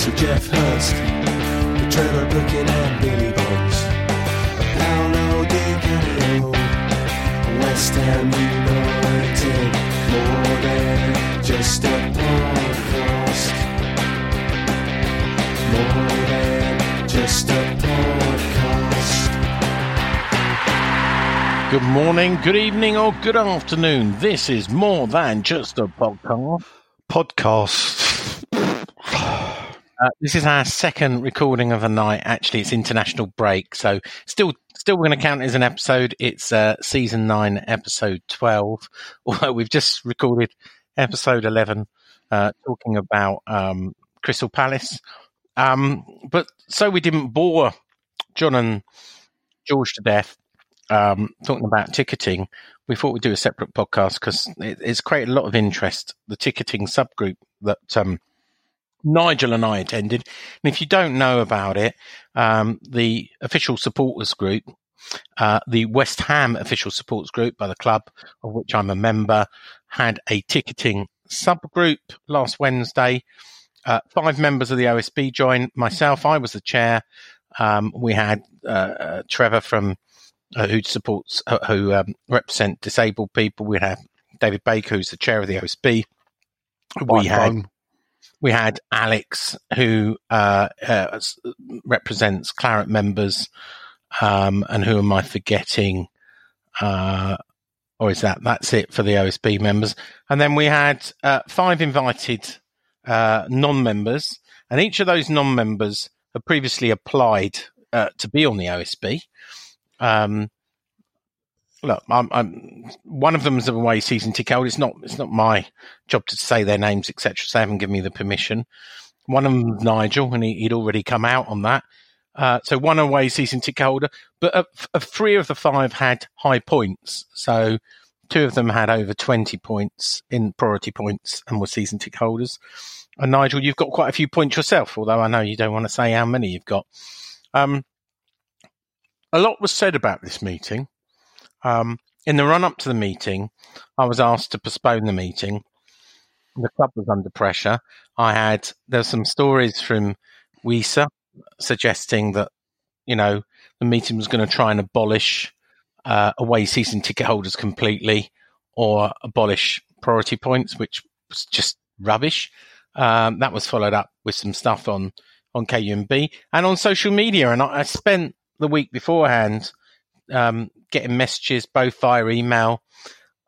Moore and Sir Geoff Hurst. The Trevor Brooking and Billy Bonds. A Paolo Di Canio. West Ham United. More than just a podcast. More than just a podcast. Good morning, good evening, or good afternoon. This is more than just a podcast. podcast. Uh, this is our second recording of the night. Actually, it's international break, so still, still we're going to count as an episode. It's uh, season nine, episode twelve. Although we've just recorded episode eleven, uh, talking about um, Crystal Palace. Um, but so we didn't bore John and George to death um, talking about ticketing. We thought we'd do a separate podcast because it, it's created a lot of interest. The ticketing subgroup that um, Nigel and I attended. And if you don't know about it, um, the official supporters group, uh, the West Ham official supporters group by the club, of which I'm a member, had a ticketing subgroup last Wednesday. Uh, five members of the OSB joined. Myself, I was the chair. Um, we had uh, uh, Trevor from uh, who supports uh, who um, represent disabled people. We had David Baker, who's the chair of the OSB. We had. We had Alex, who uh, uh, represents Claret members, um, and who am I forgetting? Uh, or is that that's it for the OSB members? And then we had uh, five invited uh, non-members, and each of those non-members had previously applied uh, to be on the OSB. Um, look, I'm, I'm one of them is a away season ticket holder. It's not it's not my job to say their names, etc. So they haven't given me the permission. One of them, Nigel, and he, he'd already come out on that. Uh, so one away season ticket holder, but three of the five had high points. So two of them had over 20 points in priority points and were season ticket holders. And Nigel, you've got quite a few points yourself, although I know you don't want to say how many you've got. Um, a lot was said about this meeting. Um, in the run up to the meeting, I was asked to postpone the meeting. The club was under pressure. I had there were some stories from Weeser suggesting that you know the meeting was going to try and abolish uh, away season ticket holders completely or abolish priority points, which was just rubbish. Um, that was followed up with some stuff on on KUMB and on social media, and I, I spent the week beforehand um, getting messages both via email,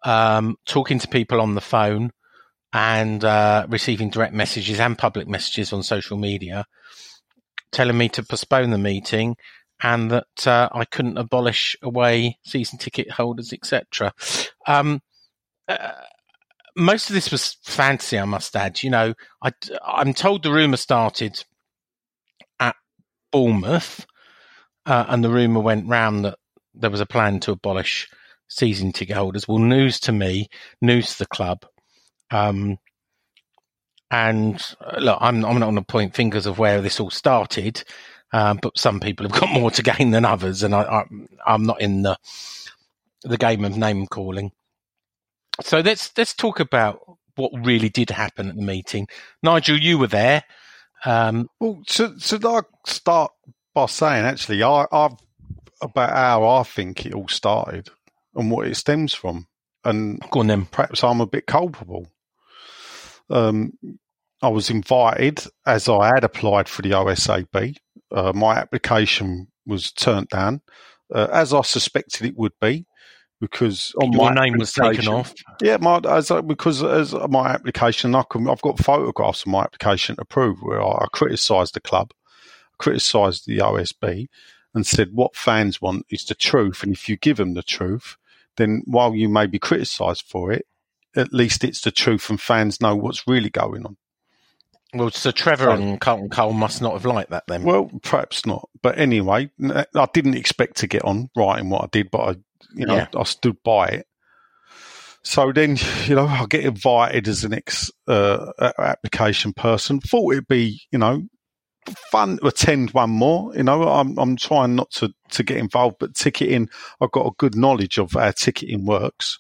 um, talking to people on the phone, and uh, receiving direct messages and public messages on social media telling me to postpone the meeting and that uh, I couldn't abolish away season ticket holders, etc. Um, uh, most of this was fantasy, I must add. You know, I, I'm told the rumor started at Bournemouth, uh, and the rumor went round that there was a plan to abolish season ticket holders. Well, news to me, news to the club. Um, and uh, look, I'm, I'm not going to point fingers of where this all started, um, but some people have got more to gain than others, and I, I'm not in the the game of name calling. So let's let's talk about what really did happen at the meeting. Nigel, you were there. Um, Well, should, should I start by saying actually, I, I've about how I think it all started and what it stems from. and Go on then. perhaps I'm a bit culpable. Um, I was invited as I had applied for the OSAB. Uh, my application was turned down, uh, as I suspected it would be, because on Your my name was taken off. Yeah, my as I- because as my application, I can, I've got photographs of my application to prove where I, I criticised the club, criticised the OSB, and said what fans want is the truth, and if you give them the truth, then while you may be criticised for it, at least it's the truth, and fans know what's really going on. Well, so Trevor and Carlton Cole must not have liked that then. Well, perhaps not, but anyway, I didn't expect to get on writing what I did, but I, you know, Yeah. I stood by it. So then, you know, I get invited as an ex uh, application person. Thought it'd be, you know, fun to attend one more. You know, I'm I'm trying not to to get involved, but ticketing, I've got a good knowledge of how ticketing works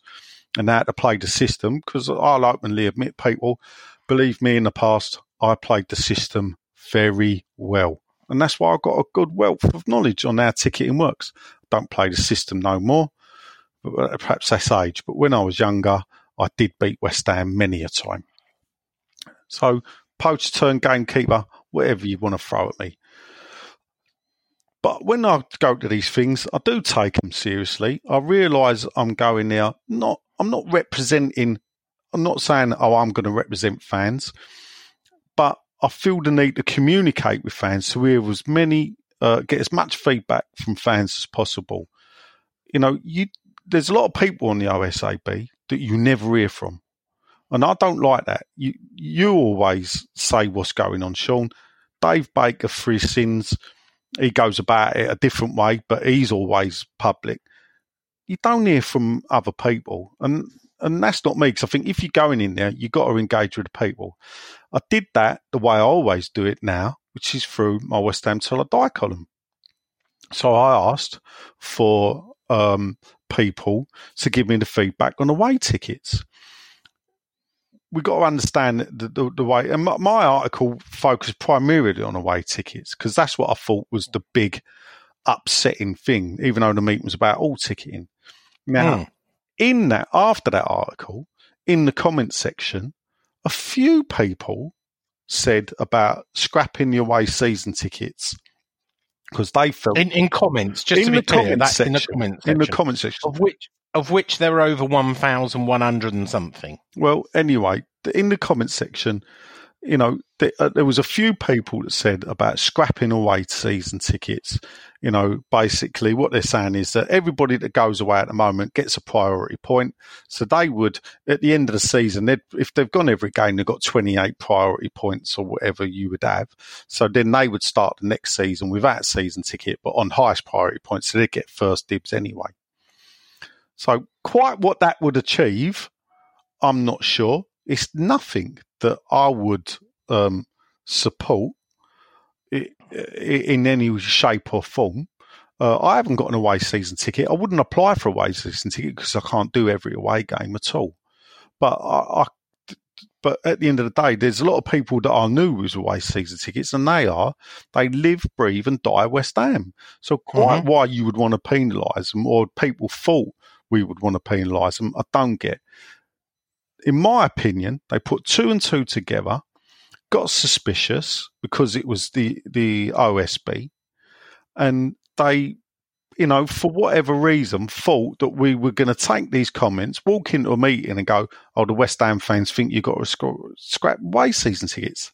and how to play the system because I'll openly admit, people, believe me, in the past I played the system very well, and that's why I've got a good wealth of knowledge on how ticketing works. Don't play the system no more, but uh, perhaps that's age. But when I was younger, I did beat West Ham many a time. So poacher turn gamekeeper, whatever you want to throw at me. But when I go to these things, I do take them seriously. I realise I'm going there not. I'm not representing. I'm not saying, oh, I'm going to represent fans, but I feel the need to communicate with fans so we as many, uh, get as much feedback from fans as possible. You know, you there's a lot of people on the OSAB that you never hear from. And I don't like that. You you always say what's going on, Sean. Dave Baker, for his sins, he goes about it a different way, but he's always public. You don't hear from other people, and and that's not me because I think if you're going in there, you've got to engage with the people. I did that the way I always do it now, which is through my West Ham Till I Die column. So I asked for um, people to give me the feedback on away tickets we've got to understand the, the, the way. And my, my article focused primarily on away tickets because that's what I thought was the big upsetting thing, even though the meeting was about all ticketing. Now, Hmm. in that, after that article, in the comment section, a few people said about scrapping the away season tickets because they felt In, in comments, just in to be the clear, comment that's in the section, in the comment section. of which of which there were over one thousand one hundred and something. Well, anyway, in the comment section, you know, th- uh, there was a few people that said about scrapping away season tickets. You know, basically what they're saying is that everybody that goes away at the moment gets a priority point. So they would, at the end of the season, if they've gone every game, they've got 28 priority points or whatever you would have. So then they would start the next season without season ticket, but on highest priority points. So they'd get first dibs anyway. So quite what that would achieve, I'm not sure. It's nothing that I would um, support in any shape or form. Uh, I haven't got an away season ticket. I wouldn't apply for a away season ticket because I can't do every away game at all. But I, I, but at the end of the day, there's a lot of people that I knew was away season tickets, and they are they live, breathe, and die West Ham. So quite why you would want to penalise them, or people thought we would want to penalise them, I don't get in my opinion, they put two and two together, got suspicious because it was the the OSB, and they, you know, for whatever reason, thought that we were going to take these comments, walk into a meeting, and go, "Oh, the West Ham fans think you got to sc- scrap away season tickets."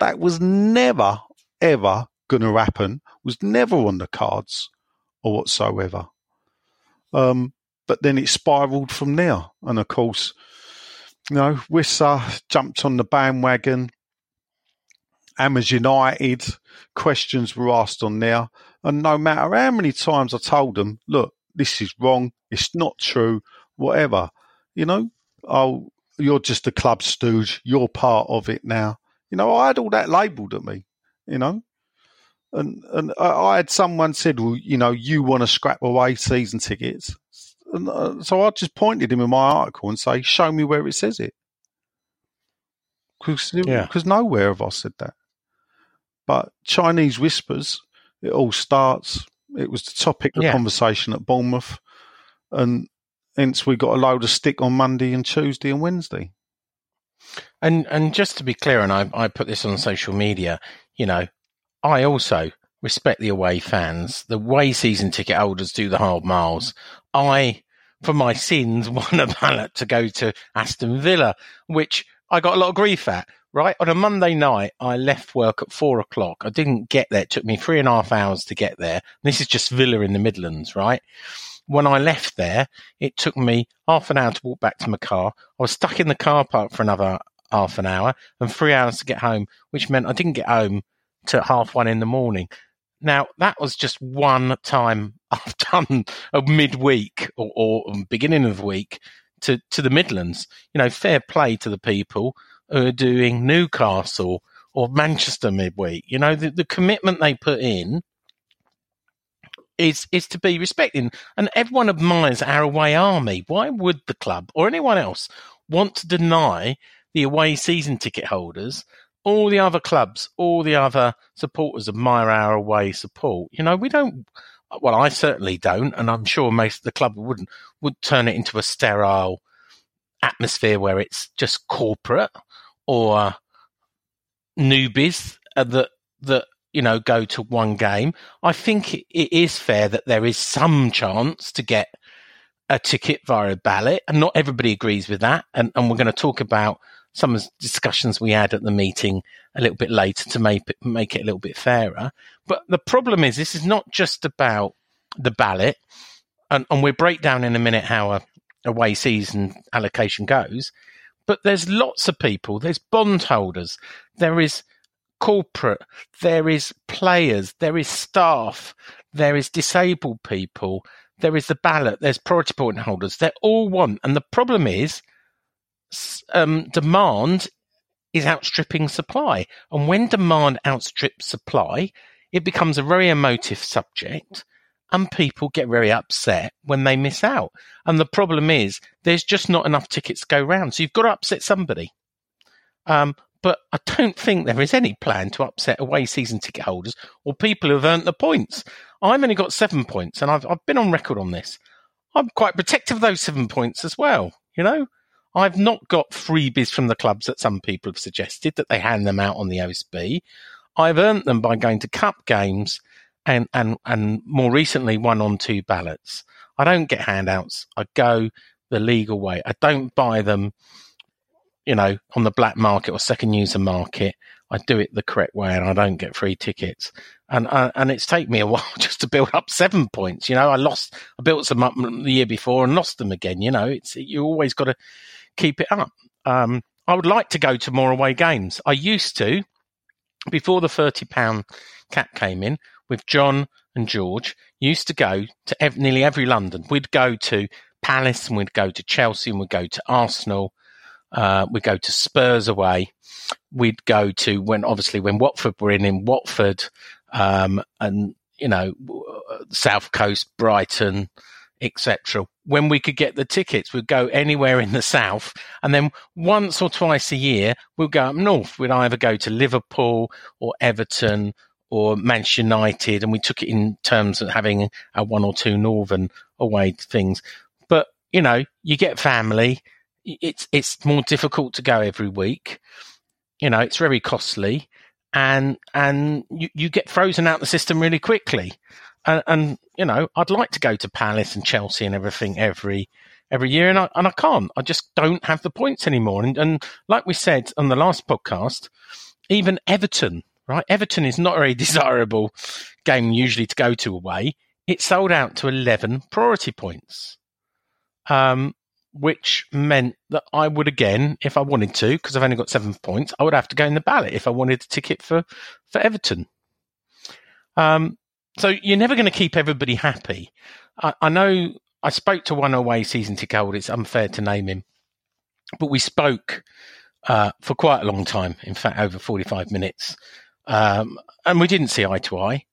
That was never ever going to happen. Was never on the cards or whatsoever. Um, but then it spiraled from there, and of course you know, Wissa jumped on the bandwagon. Hammers United questions were asked on there, and no matter how many times I told them, look, this is wrong, it's not true, whatever, you know, oh, you're just a club stooge, you're part of it now. You know, I had all that labelled at me, you know, and and I, I had someone said, well, you know, you want to scrap away season tickets. And, uh, so I just pointed him in my article and say, "Show me where it says it," because Yeah. nowhere have I said that. But Chinese whispers, it all starts. It was the topic of Yeah. conversation at Bournemouth, and hence we got a load of stick on Monday and Tuesday and Wednesday. And and just to be clear, and I, I put this on social media, you know, I also respect the away fans. The away season ticket holders do the hard miles. I, for my sins, won a ballot to go to Aston Villa, which I got a lot of grief at. Right on a Monday night, I left work at four o'clock. I didn't get there. It took me three and a half hours to get there. This is just Villa in the Midlands, right? When I left there, it took me half an hour to walk back to my car. I was stuck in the car park for another half an hour and three hours to get home, which meant I didn't get home to half one in the morning. Now, that was just one time I've done a midweek or, or um, beginning of week to, to the Midlands. You know, fair play to the people who are doing Newcastle or Manchester midweek. You know, the, the commitment they put in is is to be respected. And everyone admires our away army. Why would the club or anyone else want to deny the away season ticket holders all the other clubs, all the other supporters admire our away support. You know, we don't. Well, I certainly don't, and I'm sure most of the club wouldn't would turn it into a sterile atmosphere where it's just corporate or newbies that that you know go to one game. I think it is fair that there is some chance to get a ticket via a ballot, and not everybody agrees with that. And, and we're going to talk about some discussions we had at the meeting a little bit later to make it, make it a little bit fairer. But the problem is, this is not just about the ballot, and, and we'll break down in a minute how a away season allocation goes. But there's lots of people. There's bondholders. There is corporate. There is players. There is staff. There is disabled people. There is the ballot. There's priority point holders. They all want. And the problem is um, demand is outstripping supply. And when demand outstrips supply, it becomes a very emotive subject and people get very upset when they miss out. And the problem is there's just not enough tickets to go round. So you've got to upset somebody. Um, but I don't think there is any plan to upset away season ticket holders or people who have earned the points. I've only got seven points and I've, I've been on record on this. I'm quite protective of those seven points as well. You know, I've not got freebies from the clubs that some people have suggested that they hand them out on the OSB. I've earned them by going to cup games and, and, and more recently one on two ballots. I don't get handouts. I go the legal way. I don't buy them, you know, on the black market or second user market. I do it the correct way and I don't get free tickets. And, uh, and it's taken me a while just to build up seven points. You know, I lost, I built some up the year before and lost them again. You know, it's, you always got to, keep it up. Um, I would like to go to more away games. I used to, before the £30 cap came in, with John and George, used to go to ev- nearly every London. We'd go to Palace and we'd go to Chelsea and we'd go to Arsenal. Uh, we'd go to Spurs away. We'd go to when obviously when Watford were in in Watford, um, and you know South Coast, Brighton, etc. When we could get the tickets, we'd go anywhere in the south, and then once or twice a year, we'd go up north. We'd either go to Liverpool or Everton or Manchester United, and we took it in terms of having a one or two northern away things. But you know, you get family. It's it's more difficult to go every week. You know, it's very costly, and and you, you get frozen out the system really quickly and, and, you know, I'd like to go to Palace and Chelsea and everything every every year, and I and I can't. I just don't have the points anymore. And, and like we said on the last podcast, even Everton, right? Everton is not a very desirable game usually to go to away. It sold out to eleven priority points, um, which meant that I would again, if I wanted to, because I've only got seven points, I would have to go in the ballot if I wanted a ticket for for Everton. Um, so you're never going to keep everybody happy. I, I, know I spoke to one away season ticket holder. It's unfair to name him, but we spoke uh, for quite a long time. In fact, over 45 minutes, um, and we didn't see eye to eye.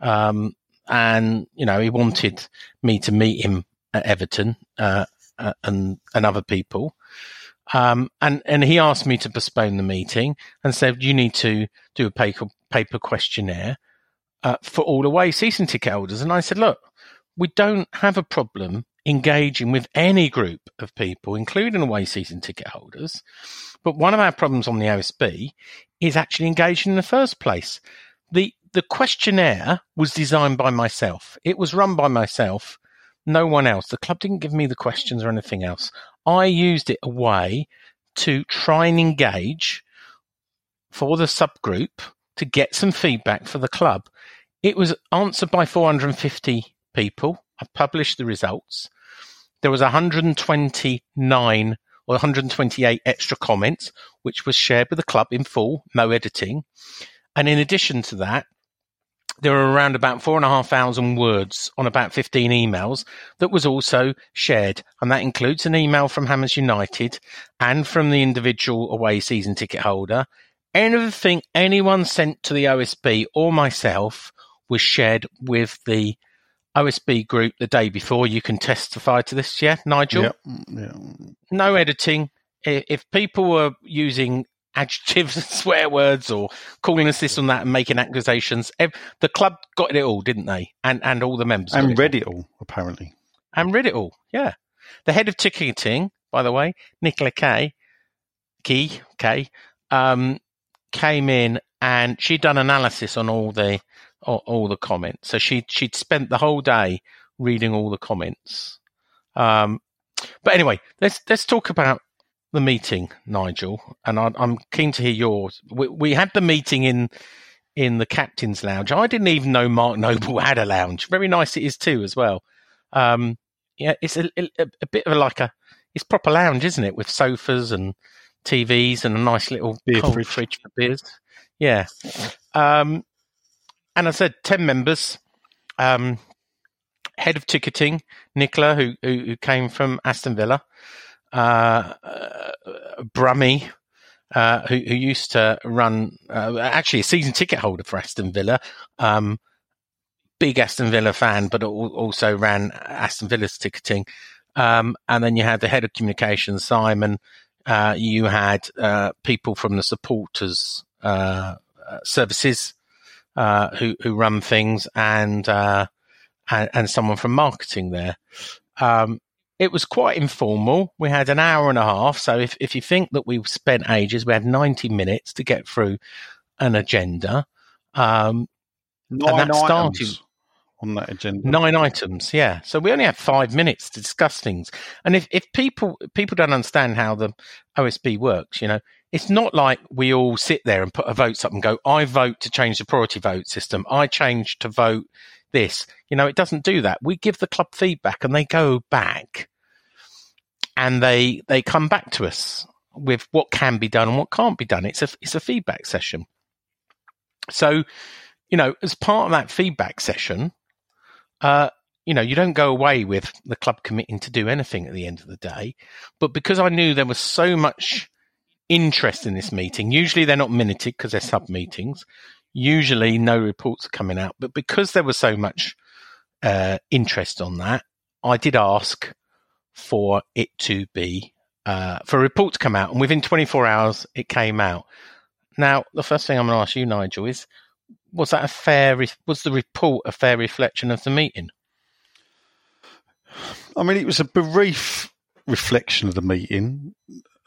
Um, and you know, he wanted me to meet him at Everton uh, and and other people. Um, and and he asked me to postpone the meeting and said you need to do a paper paper questionnaire uh, for all away season ticket holders. And I said, look, we don't have a problem engaging with any group of people, including away season ticket holders. But one of our problems on the OSB is actually engaging in the first place. The the questionnaire was designed by myself. It was run by myself, no one else. The club didn't give me the questions or anything else. I used it a way to try and engage for the subgroup to get some feedback for the club. It was answered by 450 people. I published the results. There was 129 or 128 extra comments, which was shared with the club in full, no editing. And in addition to that, there were around about four and a half thousand words on about 15 emails that was also shared. And that includes an email from Hammers United and from the individual away season ticket holder. Anything anyone sent to the OSB or myself was shared with the OSB group the day before. You can testify to this, yeah, Nigel? Yeah, yeah. No editing. If people were using adjectives and swear words or calling us this and that and making accusations. The club got it all, didn't they? And and all the members and read it all. apparently. And read it all. Yeah. The head of ticketing, by the way, Nicola Kay, Key Kay, um, came in and she'd done analysis on all the all, all the comments. So she she'd spent the whole day reading all the comments. Um, but anyway, let's let's talk about the meeting, Nigel, and I, am keen to hear yours. We, we, had the meeting in in the captain's lounge. I didn't even know Mark Noble had a lounge. Very nice it is too, as well. Um, yeah, it's a, a, a, bit of a, like a it's proper lounge, isn't it, with sofas and TVs and a nice little Beer cold fridge. fridge for beers. Yeah, um, and I said ten members. Um, head of ticketing, Nicola, who, who, who came from Aston Villa uh, Brummy, uh, who, who, used to run, uh, actually a season ticket holder for Aston Villa, um, big Aston Villa fan, but also ran Aston Villa's ticketing. Um, and then you had the head of communications, Simon. Uh, you had uh, people from the supporters uh, who who run things, and uh, and, and, someone from marketing there. Um, it was quite informal. We had an hour and a half. So if, if you think that we've spent ages, we had 90 minutes to get through an agenda. Um, Nine and that started on that agenda. Nine items, yeah. So we only have five minutes to discuss things. And if, if people people don't understand how the OSB works, you know, it's not like we all sit there and put a votes up and go, I vote to change the priority vote system. I change to vote this. You know, it doesn't do that. We give the club feedback and they go back and they they come back to us with what can be done and what can't be done. It's a it's a feedback session. So, you know, as part of that feedback session, uh, you know, you don't go away with the club committing to do anything at the end of the day. But because I knew there was so much interest in this meeting, usually they're not minuted because they're sub meetings. Usually no reports are coming out. But because there was so much uh, interest on that, I did ask for it to be uh, for a report to come out, and within 24 hours, it came out. Now, the first thing I'm going to ask you, Nigel, is was that a fair? Re- was the report a fair reflection of the meeting? I mean, it was a brief reflection of the meeting,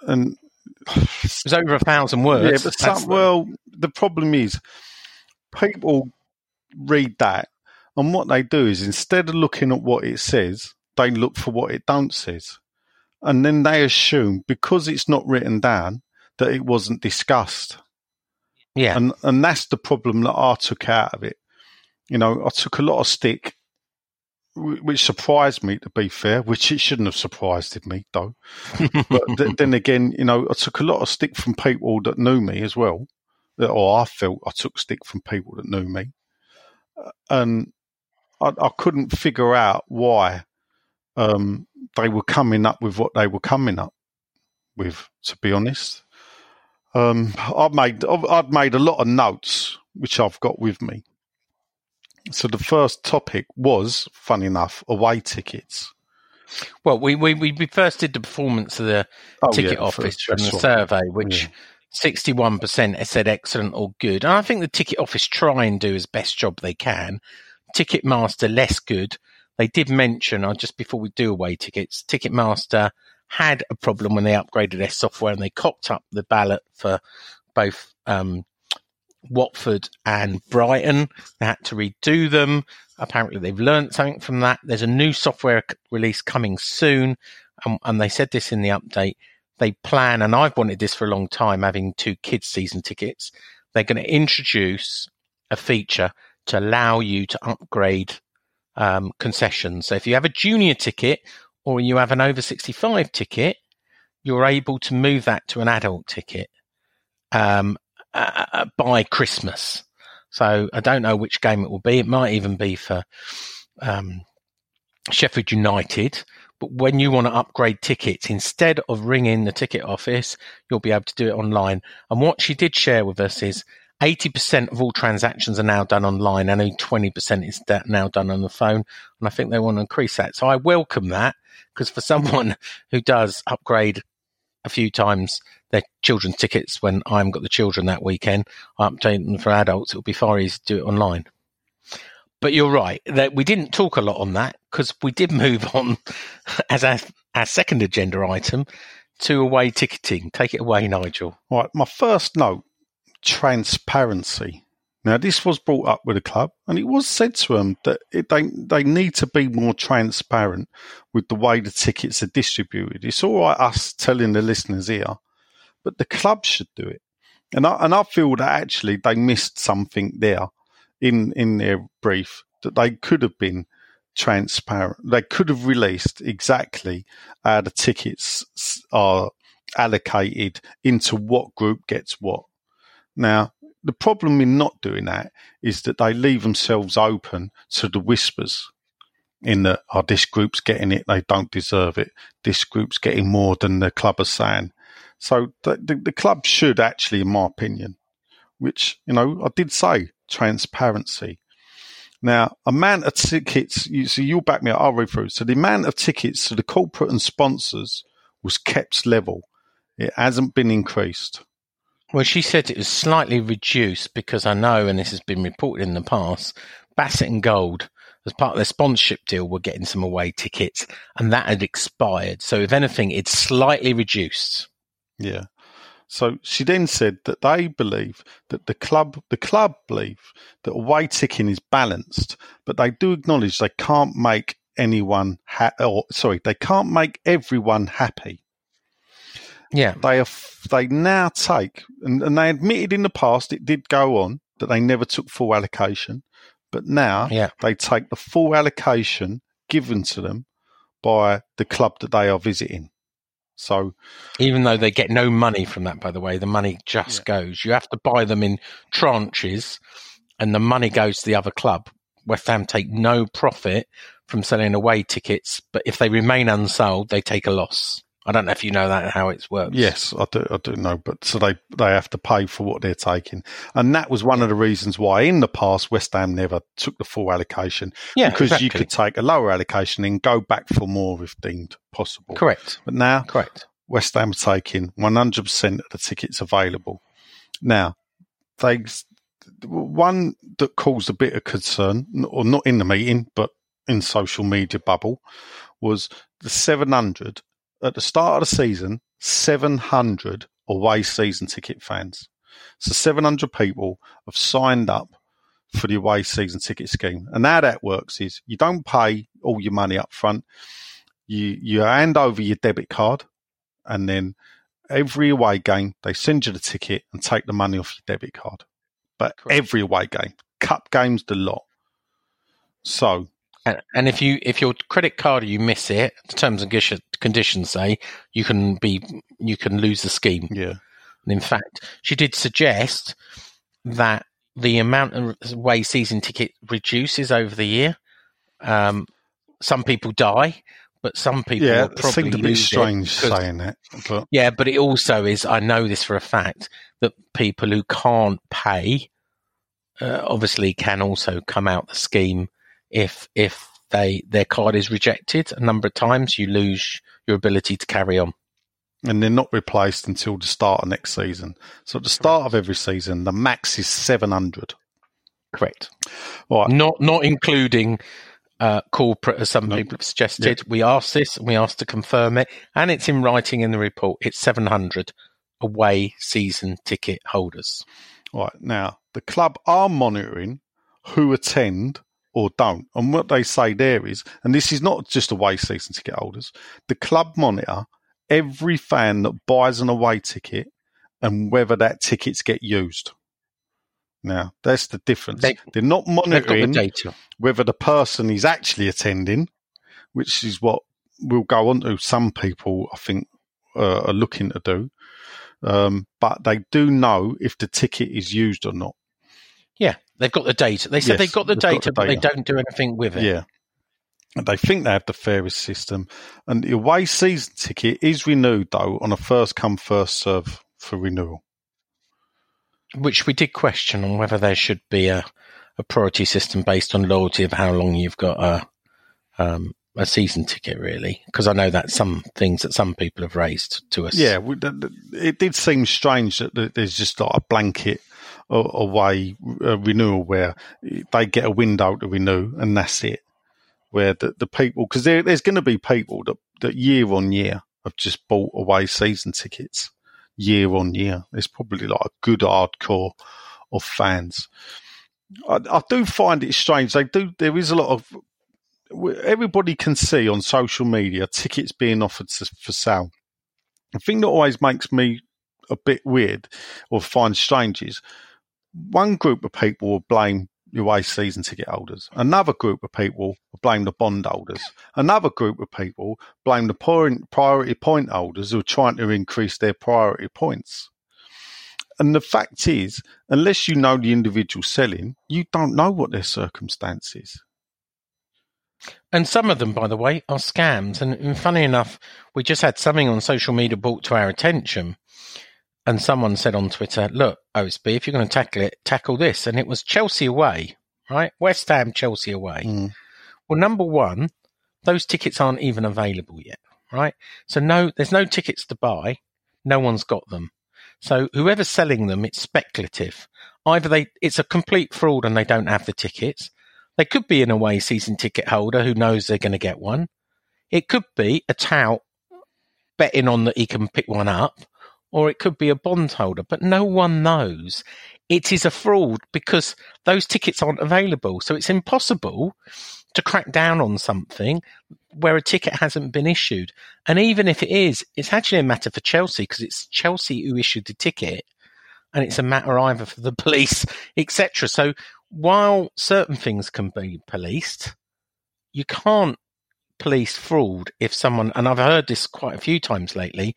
and it was over a thousand words. Yeah, but some, well, the problem is people read that, and what they do is instead of looking at what it says, they look for what it don't says. And then they assume because it's not written down that it wasn't discussed. Yeah. And and that's the problem that I took out of it. You know, I took a lot of stick which surprised me to be fair, which it shouldn't have surprised me though. but th- then again, you know, I took a lot of stick from people that knew me as well, or I felt I took stick from people that knew me, and I, I couldn't figure out why um, they were coming up with what they were coming up with. To be honest, um, I've made I've made a lot of notes which I've got with me. So the first topic was, fun enough, away tickets. Well, we, we, we first did the performance of the oh, ticket yeah, office from the survey, which sixty-one percent said excellent or good, and I think the ticket office try and do as best job they can. Ticketmaster less good, they did mention, uh, just before we do away tickets, Ticketmaster had a problem when they upgraded their software and they cocked up the ballot for both um, Watford and Brighton. They had to redo them. Apparently, they've learned something from that. There's a new software release coming soon, um, and they said this in the update. They plan, and I've wanted this for a long time, having two kids' season tickets. They're going to introduce a feature to allow you to upgrade um, concessions. So if you have a junior ticket or you have an over 65 ticket, you're able to move that to an adult ticket um, uh, uh, by Christmas. So I don't know which game it will be. It might even be for um, Sheffield United. But when you want to upgrade tickets, instead of ringing the ticket office, you'll be able to do it online. And what she did share with us is 80% of all transactions are now done online and only 20% is now done on the phone. And I think they want to increase that. So I welcome that because for someone who does upgrade a few times their children's tickets when I haven't got the children that weekend, I update them for adults. It'll be far easier to do it online. But you're right that we didn't talk a lot on that because we did move on as our, our second agenda item to away ticketing. Take it away, Nigel. Right, my first note transparency. Now, this was brought up with the club, and it was said to them that it, they they need to be more transparent with the way the tickets are distributed. It's all right us telling the listeners here, but the club should do it. And I and I feel that actually they missed something there in in their brief that they could have been transparent. They could have released exactly how the tickets are allocated into what group gets what. Now, the problem in not doing that is that they leave themselves open to the whispers in that, oh, this group's getting it, they don't deserve it. This group's getting more than the club are saying. So the, the, the club should actually, in my opinion, which, you know, I did say transparency. Now, amount of tickets, you, so you'll back me up, I'll read through. So the amount of tickets to the corporate and sponsors was kept level. It hasn't been increased. Well, she said it was slightly reduced because I know, and this has been reported in the past, Basset and Gold, as part of their sponsorship deal, were getting some away tickets, and that had expired. So, if anything, it's slightly reduced. Yeah. So she then said that they believe that the club, the club believe that away ticking is balanced, but they do acknowledge they can't make anyone ha- or sorry, they can't make everyone happy. Yeah. They are, they now take, and, and they admitted in the past it did go on that they never took full allocation, but now Yeah. they take the full allocation given to them by the club that they are visiting. So Even though they get no money from that, by the way, the money just goes. You have to buy them in tranches, and the money goes to the other club. West Ham take no profit from selling away tickets, but if they remain unsold, they take a loss. I don't know if you know that how it works. Yes, I do. I do know, but so they they have to pay for what they're taking, and that was one of the reasons why in the past West Ham never took the full allocation yeah, because you could take a lower allocation and go back for more if deemed possible. correct, But now correct. West Ham are taking one hundred percent of the tickets available. Now they one that caused a bit of concern, or not in the meeting, but in social media bubble, was the seven hundred at the start of the season, 700 away season ticket fans. So 700 people have signed up for the away season ticket scheme. And how that works is you don't pay all your money up front. You, you hand over your debit card and then every away game, they send you the ticket and take the money off your debit card. But Correct. every away game, cup games, the lot. So And, and if you if your credit card you miss it, the terms and conditions say you can be you can lose the scheme. yeah, And in fact, she did suggest that the amount of way season ticket reduces over the year. Um, some people die, but some people yeah, will probably seemed a bit strange saying that, but Yeah, but it also is. I know this for a fact that people who can't pay uh, obviously can also come out the scheme if if they their card is rejected a number of times. You lose your ability to carry on. and they're not replaced until the start of next season. So at the start of every season, the max is 700. Correct. Right. Not not including uh, corporate, as some No. people have suggested. We asked this and we asked to confirm it, and it's in writing in the report. It's 700 away season ticket holders. Right now, the club are monitoring who attend or don't, and what they say there is, and this is not just away season ticket holders. The club monitor every fan that buys an away ticket and whether that tickets get used. Now, that's the difference. They- are not the monitoring data. whether the person is actually attending, which is what we'll go on to. Some people, I think, uh, are looking to do, um, but they do know if the ticket is used or not. Yeah, they've got the data. They said Yes, they've got the they've got data, but they don't do anything with it. Yeah. And they think they have the fairest system. And the away season ticket is renewed, though, on a first come, first serve for renewal. Which we did question on whether there should be a, a priority system based on loyalty of how long you've got a um, a season ticket, really. Because I know that's some things that some people have raised to us. Yeah, we- th- th- it did seem strange that there's just like a blanket away renewal where they get a window to renew and that's it. Where the, the people, because there, there's going to be people that, that year on year have just bought away season tickets year on year. There's probably like a good hardcore of fans. I, I do find it strange. They do. There is a lot of everybody can see on social media tickets being offered to, for sale. The thing that always makes me a bit weird or find strange is one group of people will blame away season ticket holders. Another group of people will blame the bond holders. Another group of people blame the priority point holders who are trying to increase their priority points. And the fact is, unless you know the individual selling, you don't know what their circumstances. And some of them, by the way, are scams. And funny enough, we just had something on social media brought to our attention. And someone said on Twitter, look, OSB, if you're going to tackle it, tackle this. And it was Chelsea away, right? West Ham, Chelsea away. Mm. Well, number one, those tickets aren't even available yet, right? So no, there's no tickets to buy. No one's got them. So whoever's selling them, it's speculative. Either they, it's a complete fraud and they don't have the tickets. They could be an away season ticket holder who knows they're going to get one. It could be a tout betting on that he can pick one up, or it could be a bond holder, but no one knows. It is a fraud because those tickets aren't available. So it's impossible to crack down on something where a ticket hasn't been issued. And even if it is, it's actually a matter for Chelsea because it's Chelsea who issued the ticket and it's a matter either for the police, etc. So while certain things can be policed, you can't police fraud if someone, and I've heard this quite a few times lately,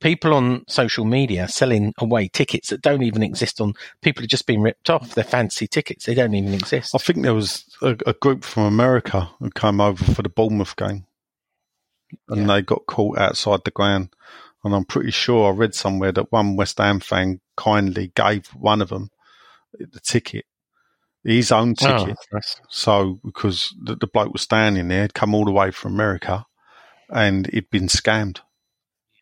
people on social media selling away tickets that don't even exist on, people are just being ripped off. They're fancy tickets. They don't even exist. I think there was a, a group from America who came over for the Bournemouth game, and Yeah. they got caught outside the ground. And I'm pretty sure I read somewhere that one West Ham fan kindly gave one of them the ticket, his own Oh, ticket. So because the, the bloke was standing there, had come all the way from America, and he'd been scammed.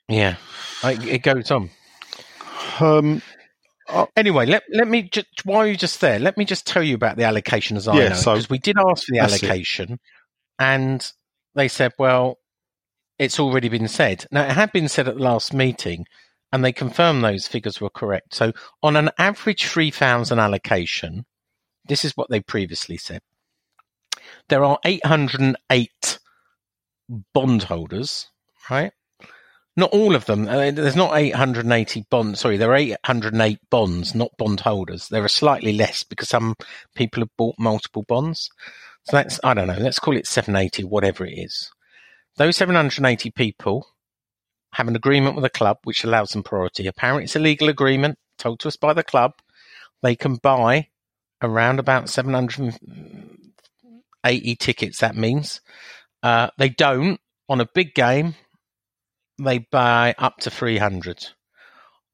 Yeah, I, it goes on. Um, Anyway, let let me just while you're just there, let me just tell you about the allocation as I Yeah, know so- because we did ask for the That's it. allocation, and they said, well, it's already been said. Now it had been said at the last meeting, and they confirmed those figures were correct. So on an average three thousand allocation, this is what they previously said. There are eight hundred and eight bondholders, right? Not all of them. Uh, there's not 880 bonds. Sorry, there are 808 bonds, not bondholders. There are slightly less because some people have bought multiple bonds. So that's, I don't know, let's call it 780, whatever it is. Those 780 people have an agreement with the club which allows them priority. Apparently, it's a legal agreement told to us by the club. They can buy around about 780 tickets, that means. Uh, they don't on a big game they buy up to 300.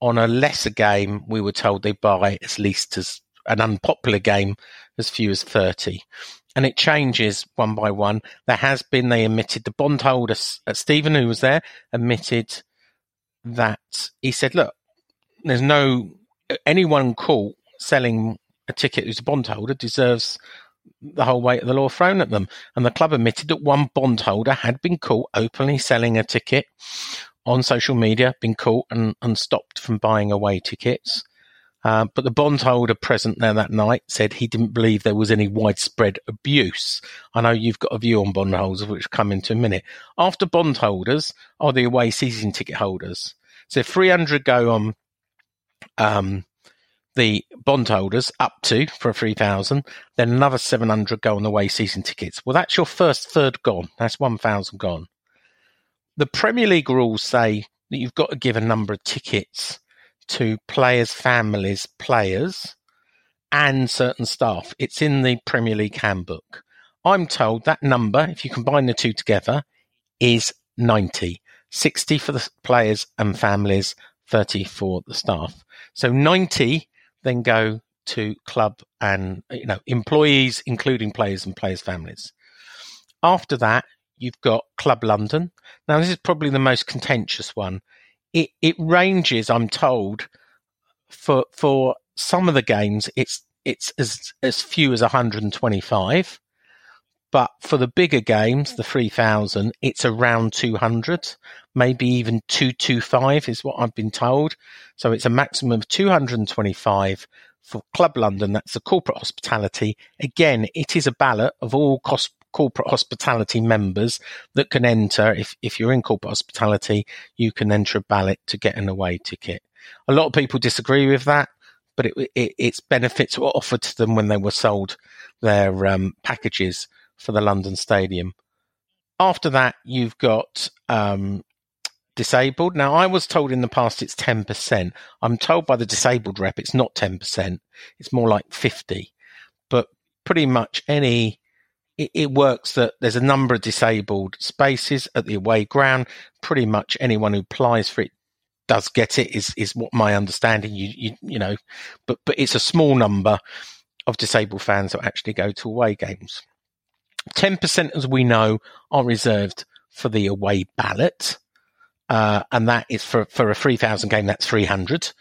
On a lesser game, we were told they buy as least as an unpopular game as few as 30. And it changes one by one. There has been, they admitted, the bondholder, uh, Stephen, who was there, admitted that he said, look, there's no, anyone caught selling a ticket who's a bondholder deserves the whole weight of the law thrown at them. And the club admitted that one bondholder had been caught openly selling a ticket on social media, been caught and, and stopped from buying away tickets. Uh, but the bondholder present there that night said he didn't believe there was any widespread abuse. I know you've got a view on bondholders, which will come into a minute. After bondholders are the away season ticket holders. So 300 go on um, the bondholders up to for 3,000, then another 700 go on the away season tickets. Well, that's your first third gone. That's 1,000 gone. The Premier League rules say that you've got to give a number of tickets to players' families, players, and certain staff. It's in the Premier League handbook. I'm told that number, if you combine the two together, is 90. 60 for the players and families, 30 for the staff. So 90 then go to club and you know employees, including players and players' families. After that, you've got Club London. Now, this is probably the most contentious one it it ranges. I'm told for for some of the games, it's it's as as few as 125, but for the bigger games, the 3000, it's around 200, maybe even 225 is what I've been told. So it's a maximum of 225 for Club London. That's the corporate hospitality. Again, it is a ballot of all cost corporate hospitality members that can enter. If, if you're in corporate hospitality, you can enter a ballot to get an away ticket. A lot of people disagree with that, but it, it, its benefits were offered to them when they were sold their um, packages for the London Stadium. After that, you've got um, disabled. Now, I was told in the past it's 10%. I'm told by the disabled rep it's not 10%. It's more like 50. But pretty much any it, it, works that there's a number of disabled spaces at the away ground. Pretty much anyone who applies for it does get it. Is is what my understanding. You you you know, but but it's a small number of disabled fans that actually go to away games. Ten percent, as we know, are reserved for the away ballot, uh, and that is for for a three thousand game. That's three hundred.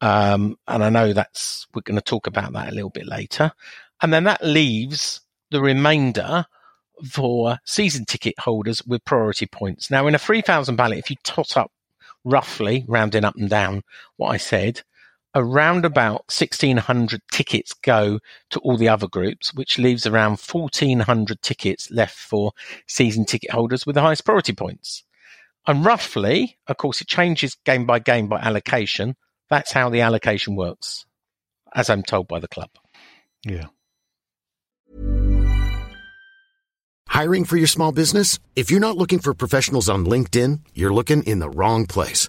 Um, and I know that's we're going to talk about that a little bit later. And then that leaves the remainder for season ticket holders with priority points. Now, in a 3,000 ballot, if you tot up roughly, rounding up and down what I said, around about 1,600 tickets go to all the other groups, which leaves around 1,400 tickets left for season ticket holders with the highest priority points. And roughly, of course, it changes game by game by allocation. That's how the allocation works, as I'm told by the club. Yeah. Hiring for your small business? If you're not looking for professionals on LinkedIn, you're looking in the wrong place.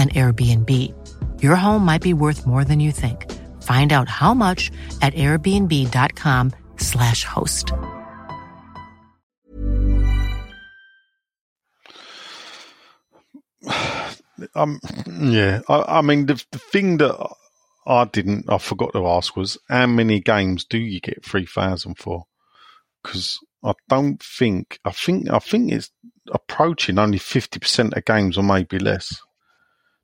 an Airbnb. Your home might be worth more than you think. Find out how much at airbnb.com/slash host. Um, yeah, I, I mean, the, the thing that I didn't, I forgot to ask was how many games do you get 3,000 for? Because I don't think. I think. I think it's approaching only fifty percent of games, or maybe less,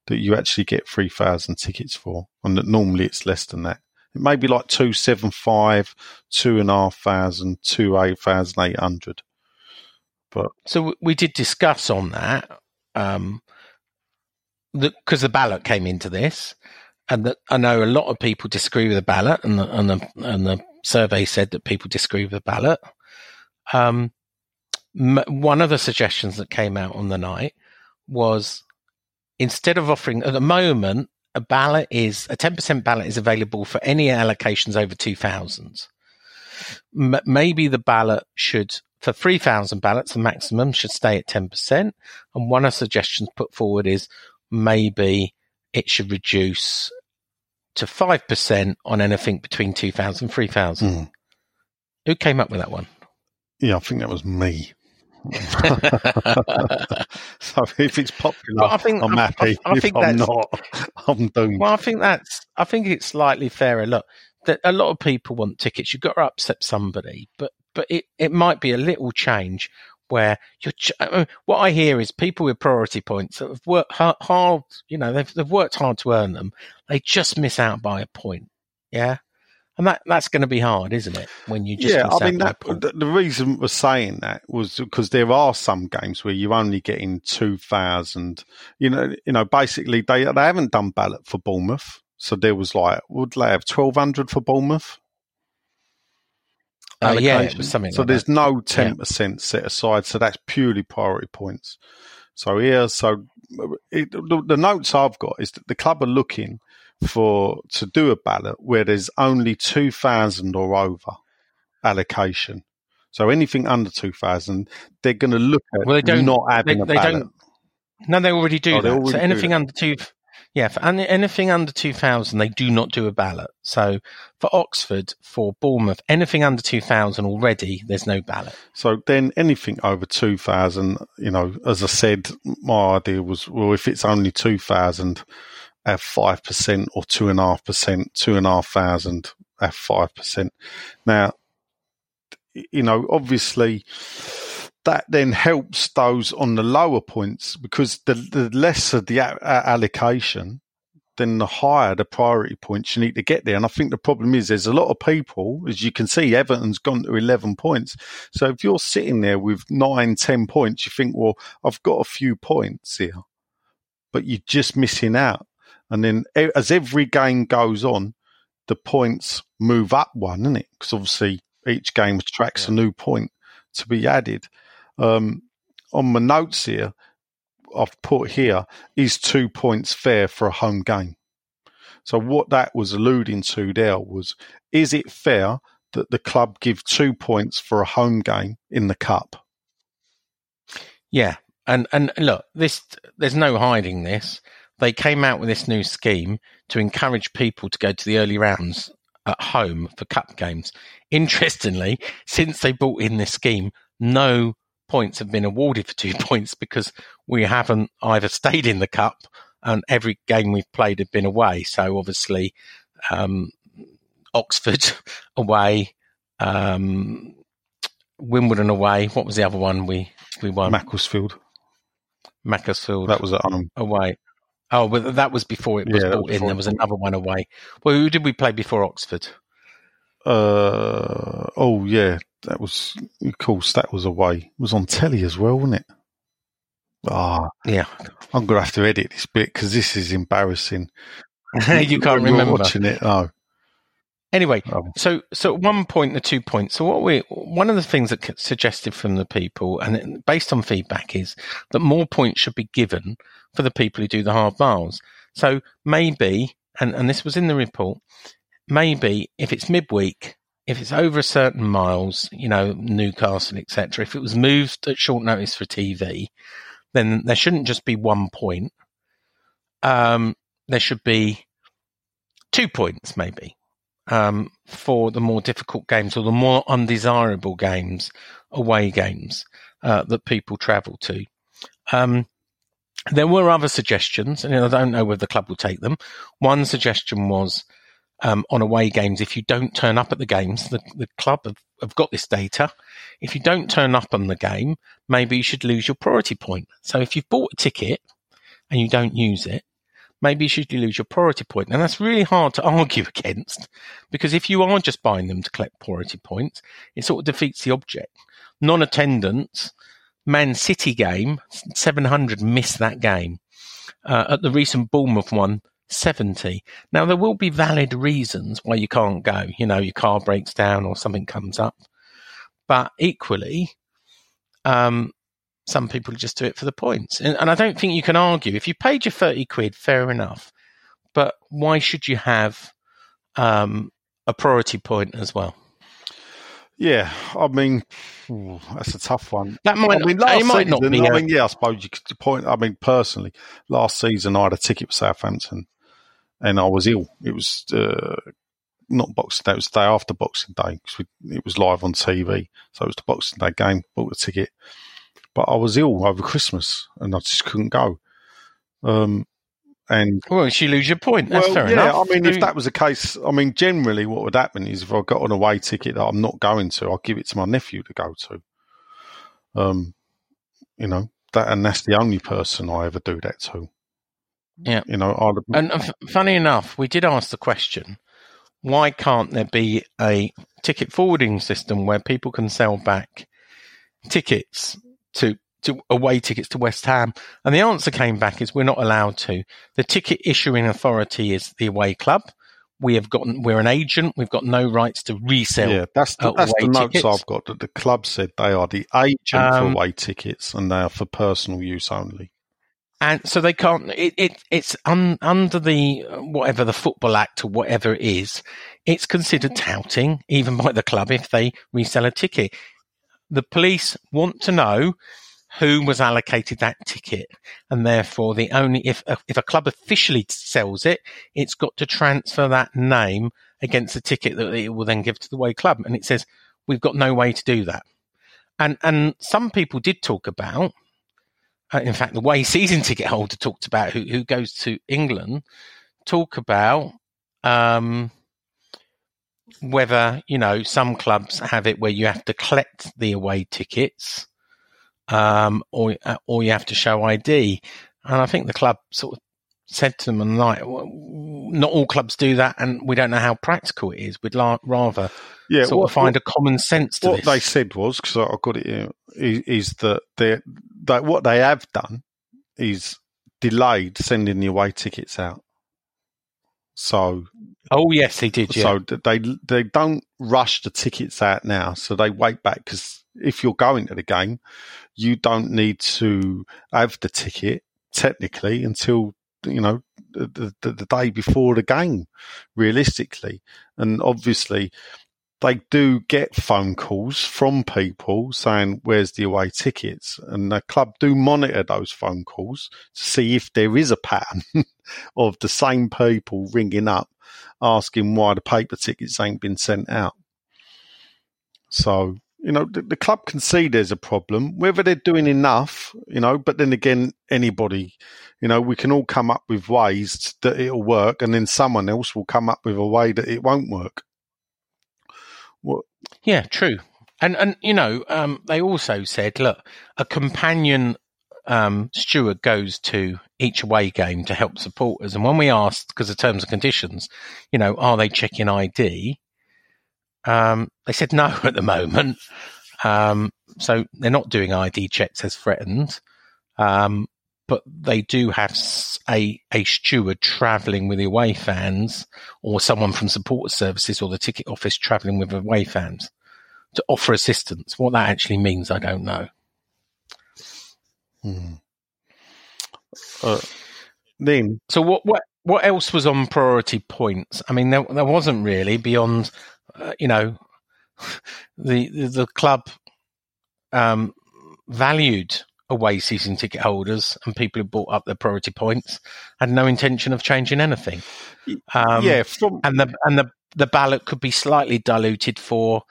that you actually get three thousand tickets for, and that normally it's less than that. It may be like two seven five, two and a half thousand, two eight thousand eight hundred. But So we did discuss on that um, because the, ballot came into this, and that I know a lot of people disagree with the ballot, and the, and the and the survey said that people disagree with the ballot. Um, m- one of the suggestions that came out on the night was instead of offering at the moment a ballot is a 10% ballot is available for any allocations over 2000 M- maybe the ballot should for 3000 ballots the maximum should stay at 10% and one of the suggestions put forward is maybe it should reduce to 5% on anything between 2000 and 3000 Mm. who came up with that one yeah, I think that was me. so if it's popular, But I think- I'm I- happy. I- I if think I'm that's- not, I'm doomed. Well, I think that's. I think it's slightly fairer. Look, that a lot of people want tickets. You've got to upset somebody, but but it, it might be a little change where you're. ch- I mean, what I hear is people with priority points that have worked hard. hard you know, they've they've worked hard to earn them. They just miss out by a point. Yeah. And that, that's going to be hard, isn't it? When you just yeah, I mean that. by a point. The, reason we're saying that was because there are some games where you're only getting two thousand. You know, you know, basically they they haven't done ballot for Bournemouth, so there was like would they have twelve hundred for Bournemouth? Uh, yeah, it allocation? was something So like there's that. no ten percent set aside, so that's purely priority points. So here, so it, the, the notes I've got is that the club are looking for to do a ballot where there's only two thousand or over allocation. So anything under two thousand, they're going to look at Well, they don't- not having they- a they ballot. don't- No, they already do Oh, that. already so anything under two, yeah, for any, anything under two thousand, they do not do a ballot. So for Oxford, for Bournemouth, anything under two thousand already, there's no ballot. So then anything over 2000, you know, as I said, my idea was, well, if it's only 2000, have 5% or 2.5%, 2,500, have 5%. Now, you know, obviously that then helps those on the lower points because the, the lesser the a- a- allocation, then the higher the priority points you need to get there. And I think the problem is there's a lot of people, as you can see, Everton's gone to 11 points. So if you're sitting there with nine, 10 points, you think, well, I've got a few points here, but you're just missing out. And then as every game goes on, the points move up one, isn't it? Because obviously each game attracts a new point to be added. Um, on my notes here, I've put here is two points fair for a home game. So what that was alluding to there was, is it fair that the club give two points for a home game in the cup? Yeah, and and look, this there's no hiding this. They came out with this new scheme to encourage people to go to the early rounds at home for cup games. Interestingly, since they brought in this scheme, no points have been awarded for two points because we haven't either stayed in the cup and every game we've played had been away. So obviously, um, Oxford away, um, Wimbledon away. What was the other one we we won? Macclesfield. Macclesfield That was at away. Oh, well, that was before it was Yeah, that brought was in. There was another one away. Well, who did we play before Oxford? Uh, oh yeah, that was of course that was away. It was on telly as well, wasn't it? Ah, Yeah, I'm gonna have to edit this bit because this is embarrassing. you can't remember. watching it. Oh, Anyway, Oh. so so at one point the two points. So what we one of the things that suggested from the people and based on feedback is that more points should be given for the people who do the hard miles. So maybe, and and this was in the report, maybe if it's midweek, if it's over a certain miles, you know, Newcastle, etc. If it was moved at short notice for TV, then there shouldn't just be one point. Um, there should be two points, maybe um, for the more difficult games or the more undesirable games, away games uh, that people travel to. Um, there were other suggestions, and I don't know whether the club will take them. One suggestion was um, on away games, if you don't turn up at the games, the, the club have have got this data. If you don't turn up on the game, maybe you should lose your priority point. So if you've bought a ticket and you don't use it, maybe you should lose your priority point. And that's really hard to argue against because if you are just buying them to collect priority points, it sort of defeats the object. Non attendance, Man City game, 700 missed that game. Uh, at the recent Bournemouth one, 70. Now, there will be valid reasons why you can't go. You know, your car breaks down or something comes up. But equally, um, some people just do it for the points. And, and I don't think you can argue. If you paid your 30 quid, fair enough. But why should you have um, a priority point as well? Yeah, I mean, ooh, that's a tough one. That might, I mean, not, last might season, not be. I mean, yeah, I suppose you could point. I mean, personally, last season I had a ticket for Southampton, and I was ill. It was uh, not Boxing Day; it was the day after Boxing Day because it was live on TV. So it was the Boxing Day game. Bought the ticket, but I was ill over Christmas, and I just couldn't go. Um, and well, you lose your point. That's well, fair yeah, enough. I mean, if that was the case, I mean, generally what would happen is if I got an away ticket that I'm not going to, I'll give it to my nephew to go to. Um, you know, that, and that's the only person I ever do that to. Yeah. You know, I'd, And uh, f- funny enough, we did ask the question why can't there be a ticket forwarding system where people can sell back tickets to, to away tickets to West Ham? And the answer came back is we're not allowed to. The ticket issuing authority is the away club. We have gotten, we're an agent. We've got no rights to resell. yeah, that's the, that's the notes tickets. I've got that the club said they are the agent Um, for away tickets and they are for personal use only. and so they can't. It, it it's un, under the uh, whatever the football act or whatever it is. It's considered touting even by the club if they resell a ticket. The police want to know who was allocated that ticket, and therefore the only if if a club officially sells it, it's got to transfer that name against the ticket that it will then give to the away club, and it says we've got no way to do that. And and some people did talk about uh, in fact, the way season ticket holder talked about who, who goes to England, talk about um, whether you know some clubs have it where you have to collect the away tickets, um, or uh, or you have to show ID, and I think the club sort of said to them and like, well, not all clubs do that, and we don't know how practical it is. We'd la- rather Yeah, sort what- of find a common sense to what this. they said was because I got it here, is, is that they that what they have done is delayed sending the away tickets out. So oh yes, he did. Yeah. so they they don't rush the tickets out now. So they wait back because if you're going to the game, you don't need to have the ticket technically until you know the, the, the day before the game, realistically. And obviously, they do get phone calls from people saying, "Where's the away tickets?" And the club do monitor those phone calls to see if there is a pattern of the same people ringing up asking why the paper tickets ain't been sent out. So, you know, the, the club can see there's a problem, whether they're doing enough, you know, but then again, anybody, you know, we can all come up with ways that it'll work and then someone else will come up with a way that it won't work. What, Yeah, true. And and you know, um, they also said, look, a companion um, steward goes to each away game to help supporters. And when we asked, because of terms and conditions, you know, are they checking ID? Um, they said no at the moment. Um, so they're not doing ID checks as threatened. Um, but they do have a a steward travelling with the away fans or someone from support services or the ticket office travelling with away fans to offer assistance. What that actually means, I don't know. hmm. uh, then, So what what what else was on priority points? I mean, there there wasn't really beyond, uh, you know, the the, the club um, valued away season ticket holders and people who bought up their priority points had no intention of changing anything. Um, yeah, from, and the and the the ballot could be slightly diluted for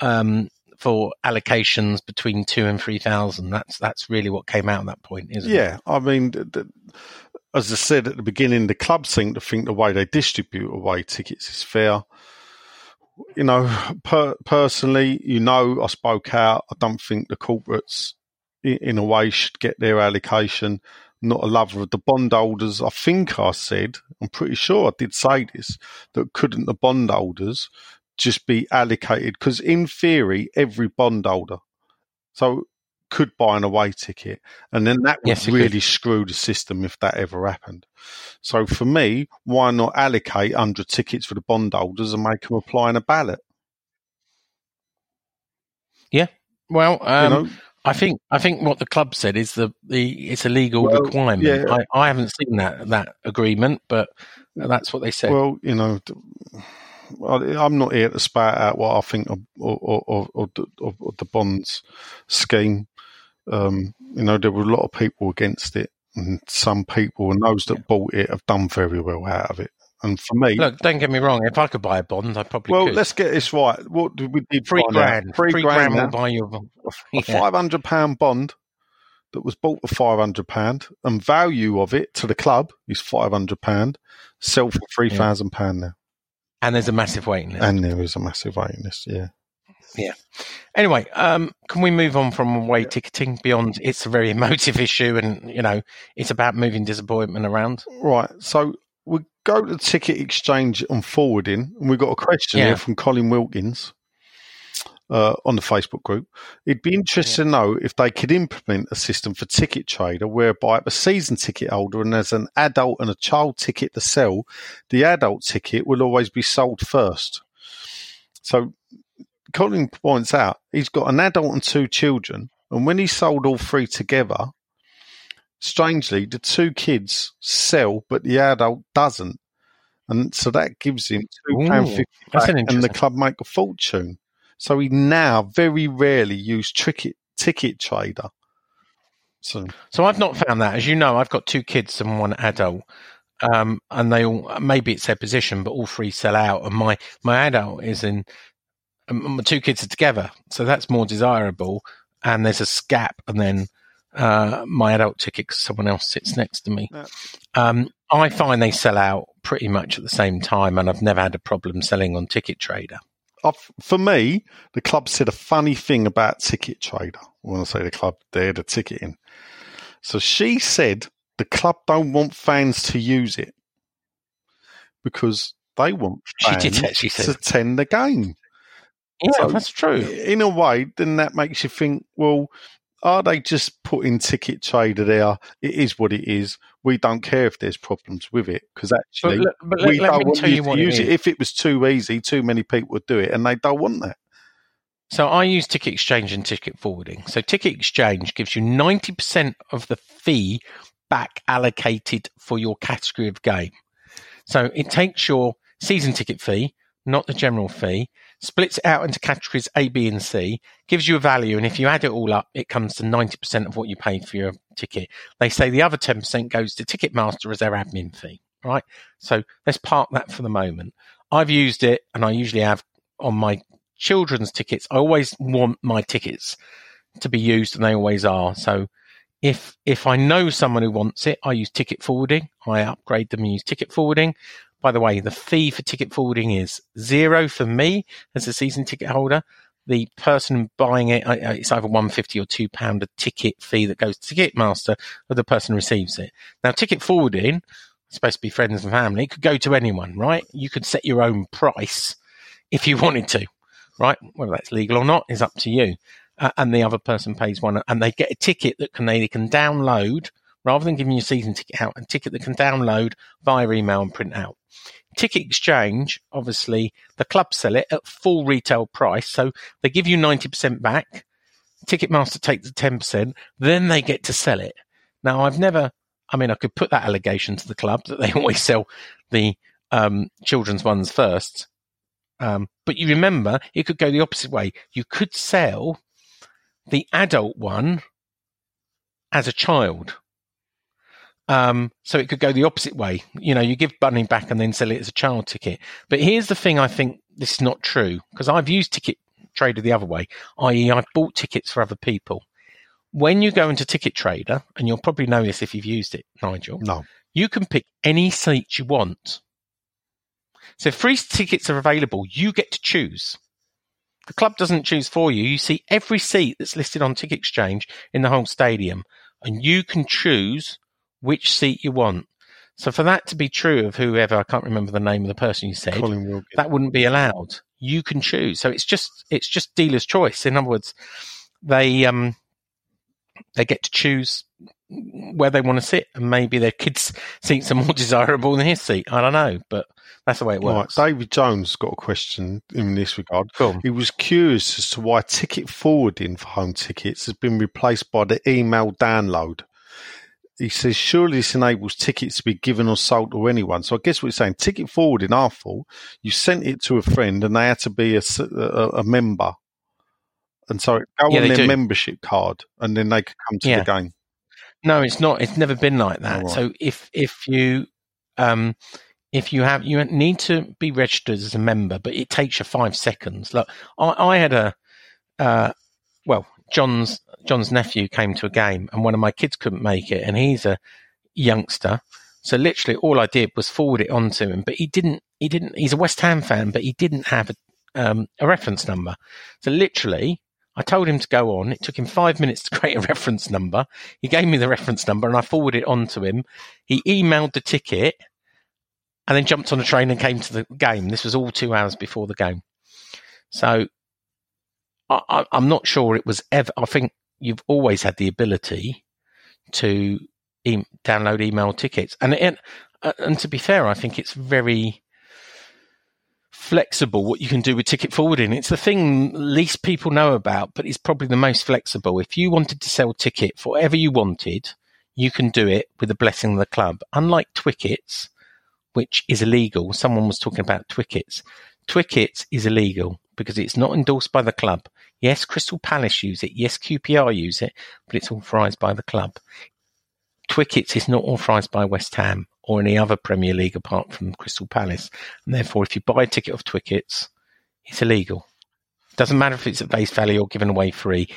um, for allocations between two and three thousand. That's that's really what came out at that point, isn't it? Yeah, I mean, th- th- as I said at the beginning, the clubs seem to think the way they distribute away tickets is fair. you know, per, personally, you know, I spoke out. I don't think the corporates, in, in a way, should get their allocation. Not a lover of the bondholders. I think I said, I'm pretty sure I did say this, that couldn't the bondholders just be allocated? Because in theory, every bondholder, so could buy an away ticket, and then that would Yes, really could. screw the system if that ever happened. So for me, why not allocate 100 tickets for the bondholders and make them apply in a ballot? Yeah, well, um, you know, I think I think what the club said is the, the it's a legal Well, requirement. yeah. I, I haven't seen that that agreement, but that's what they said. well, you know, I'm not here to spout out what I think of, of, of, of, the, of, of the bonds scheme. Um, you know, there were a lot of people against it, and some people and those that bought it have done very well out of it. And for me, Look, don't get me wrong. If I could buy a bond, I probably well, could. let's get this right. What did we did three grand. Three, grand, will buy you a a Yeah. five hundred pound bond that was bought for five hundred pound, and value of it to the club is five hundred pound. Sell for three thousand pound now, And there's a massive waiting list. and there is a massive waiting list. Yeah, Yeah. Anyway, um, can we move on from away ticketing beyond? It's a very emotive issue, and you know, it's about moving disappointment around. right. So go to the ticket exchange and forwarding, and we've got a question Yeah. here from Colin Wilkins. Uh, on the Facebook group, it'd be interesting to know if they could implement a system for ticket trader whereby a season ticket holder and there's an adult and a child ticket to sell, the adult ticket will always be sold first. So Colin points out he's got an adult and two children, and when he sold all three together, strangely, the two kids sell, but the adult doesn't. And so that gives him £2.50 back, an and the club make a fortune. So he now very rarely use ticket ticket trader. So So I've not found that. As you know, I've got two kids and one adult. Um, and they all, maybe it's their position, but all three sell out. And my, my adult is in, um, my two kids are together. So that's more desirable. And there's a gap. And then, uh, my adult ticket because someone else sits next to me. Yeah. Um, I find they sell out pretty much at the same time. And I've never had a problem selling on Ticket Trader. I've, for me, the club said a funny thing about Ticket Trader. When I say the club, they're the ticketing. So she said the club don't want fans to use it because they want She fans did actually say to attend the game. Yeah, So- that's true. In a way, then that makes you think, well, are they just putting Ticket Trader there? It is what it is. We don't care if there's problems with it because actually but let, we let don't want you to use it it. If it was too easy, too many people would do it, and they don't want that. So I use Ticket Exchange and Ticket Forwarding. So Ticket Exchange gives you 90% of the fee back allocated for your category of game. So it takes your season ticket fee, not the general fee, splits it out into categories A, B, and C, gives you a value, and if you add it all up, it comes to 90% of what you paid for your ticket. They say the other 10% goes to Ticketmaster as their admin fee, right? So let's park that for the moment. I've used it, and I usually have on my children's tickets. I always want my tickets to be used, and they always are. So if if I know someone who wants it, I use ticket forwarding. I upgrade them and use ticket forwarding. By the way, the fee for ticket forwarding is zero for me as a season ticket holder. The person buying it, it's either one fifty or two pound a ticket fee that goes to Ticketmaster, or the person receives it. Now, ticket forwarding, supposed to be friends and family, it could go to anyone, right? You could set your own price if you wanted to, right? Whether that's legal or not is up to you. Uh, and the other person pays one, and they get a ticket that can they can download rather than giving you a season ticket out, a ticket that can download via email and print out. Ticket exchange, obviously, the club sell it at full retail price, so they give you ninety percent back. Ticketmaster takes the ten percent, then they get to sell it. Now, I've never, I mean, I could put that allegation to the club that they always sell the um, children's ones first. Um, but you remember, it could go the opposite way. You could sell the adult one as a child. Um, so it could go the opposite way. You know, you give money back and then sell it as a child ticket. But here's the thing I think this is not true because I've used Ticket Trader the other way, i.e., I've bought tickets for other people. When you go into Ticket Trader, and you'll probably know this if you've used it, Nigel, No, you can pick any seat you want. So free tickets are available, you get to choose. The club doesn't choose for you. You see every seat that's listed on Ticket Exchange in the whole stadium, and you can choose which seat you want. So for that to be true of whoever, I can't remember the name of the person you said, that wouldn't be allowed. You can choose. So it's just it's just dealer's choice. In other words, they um they get to choose where they want to sit, and maybe their kids' seats are more desirable than his seat. I don't know, but that's the way it Right, works. David Jones got a question in this regard. Cool. He was curious as to why ticket forwarding for home tickets has been replaced by the email download. He says, surely this enables tickets to be given or sold to anyone. So I guess what he's saying, ticket forwarding, our fault, you sent it to a friend and they had to be a member. And so it go Yeah, on their do. membership card and then they could come to Yeah. the game. No, it's not. It's never been like that. Right. So if if you um if you have you need to be registered as a member, but it takes you five seconds. Look, I, I had a uh, well, John's John's nephew came to a game, and one of my kids couldn't make it, and he's a youngster. So literally, all I did was forward it on to him, but he didn't. He didn't. He's a West Ham fan, but he didn't have a, um, a reference number. So literally, I told him to go on. It took him five minutes to create a reference number. He gave me the reference number, and I forwarded it on to him. He emailed the ticket, and then jumped on a train and came to the game. This was all two hours before the game. So I, I'm not sure it was ever. I think you've always had the ability to e- download email tickets, and and uh, and to be fair, I think it's very flexible what you can do with ticket forwarding. It's the thing least people know about, but it's probably the most flexible. If you wanted to sell ticket for whatever you wanted, you can do it with the blessing of the club. Unlike Twickets, which is illegal. Someone was talking about Twickets. Twickets is illegal because it's not endorsed by the club. Yes, Crystal Palace use it. Yes, QPR use it, but it's authorised by the club. Twickets is not authorised by West Ham or any other Premier League apart from Crystal Palace. And therefore, if you buy a ticket of Twickets, it's illegal. Doesn't matter if it's at base value or given away free.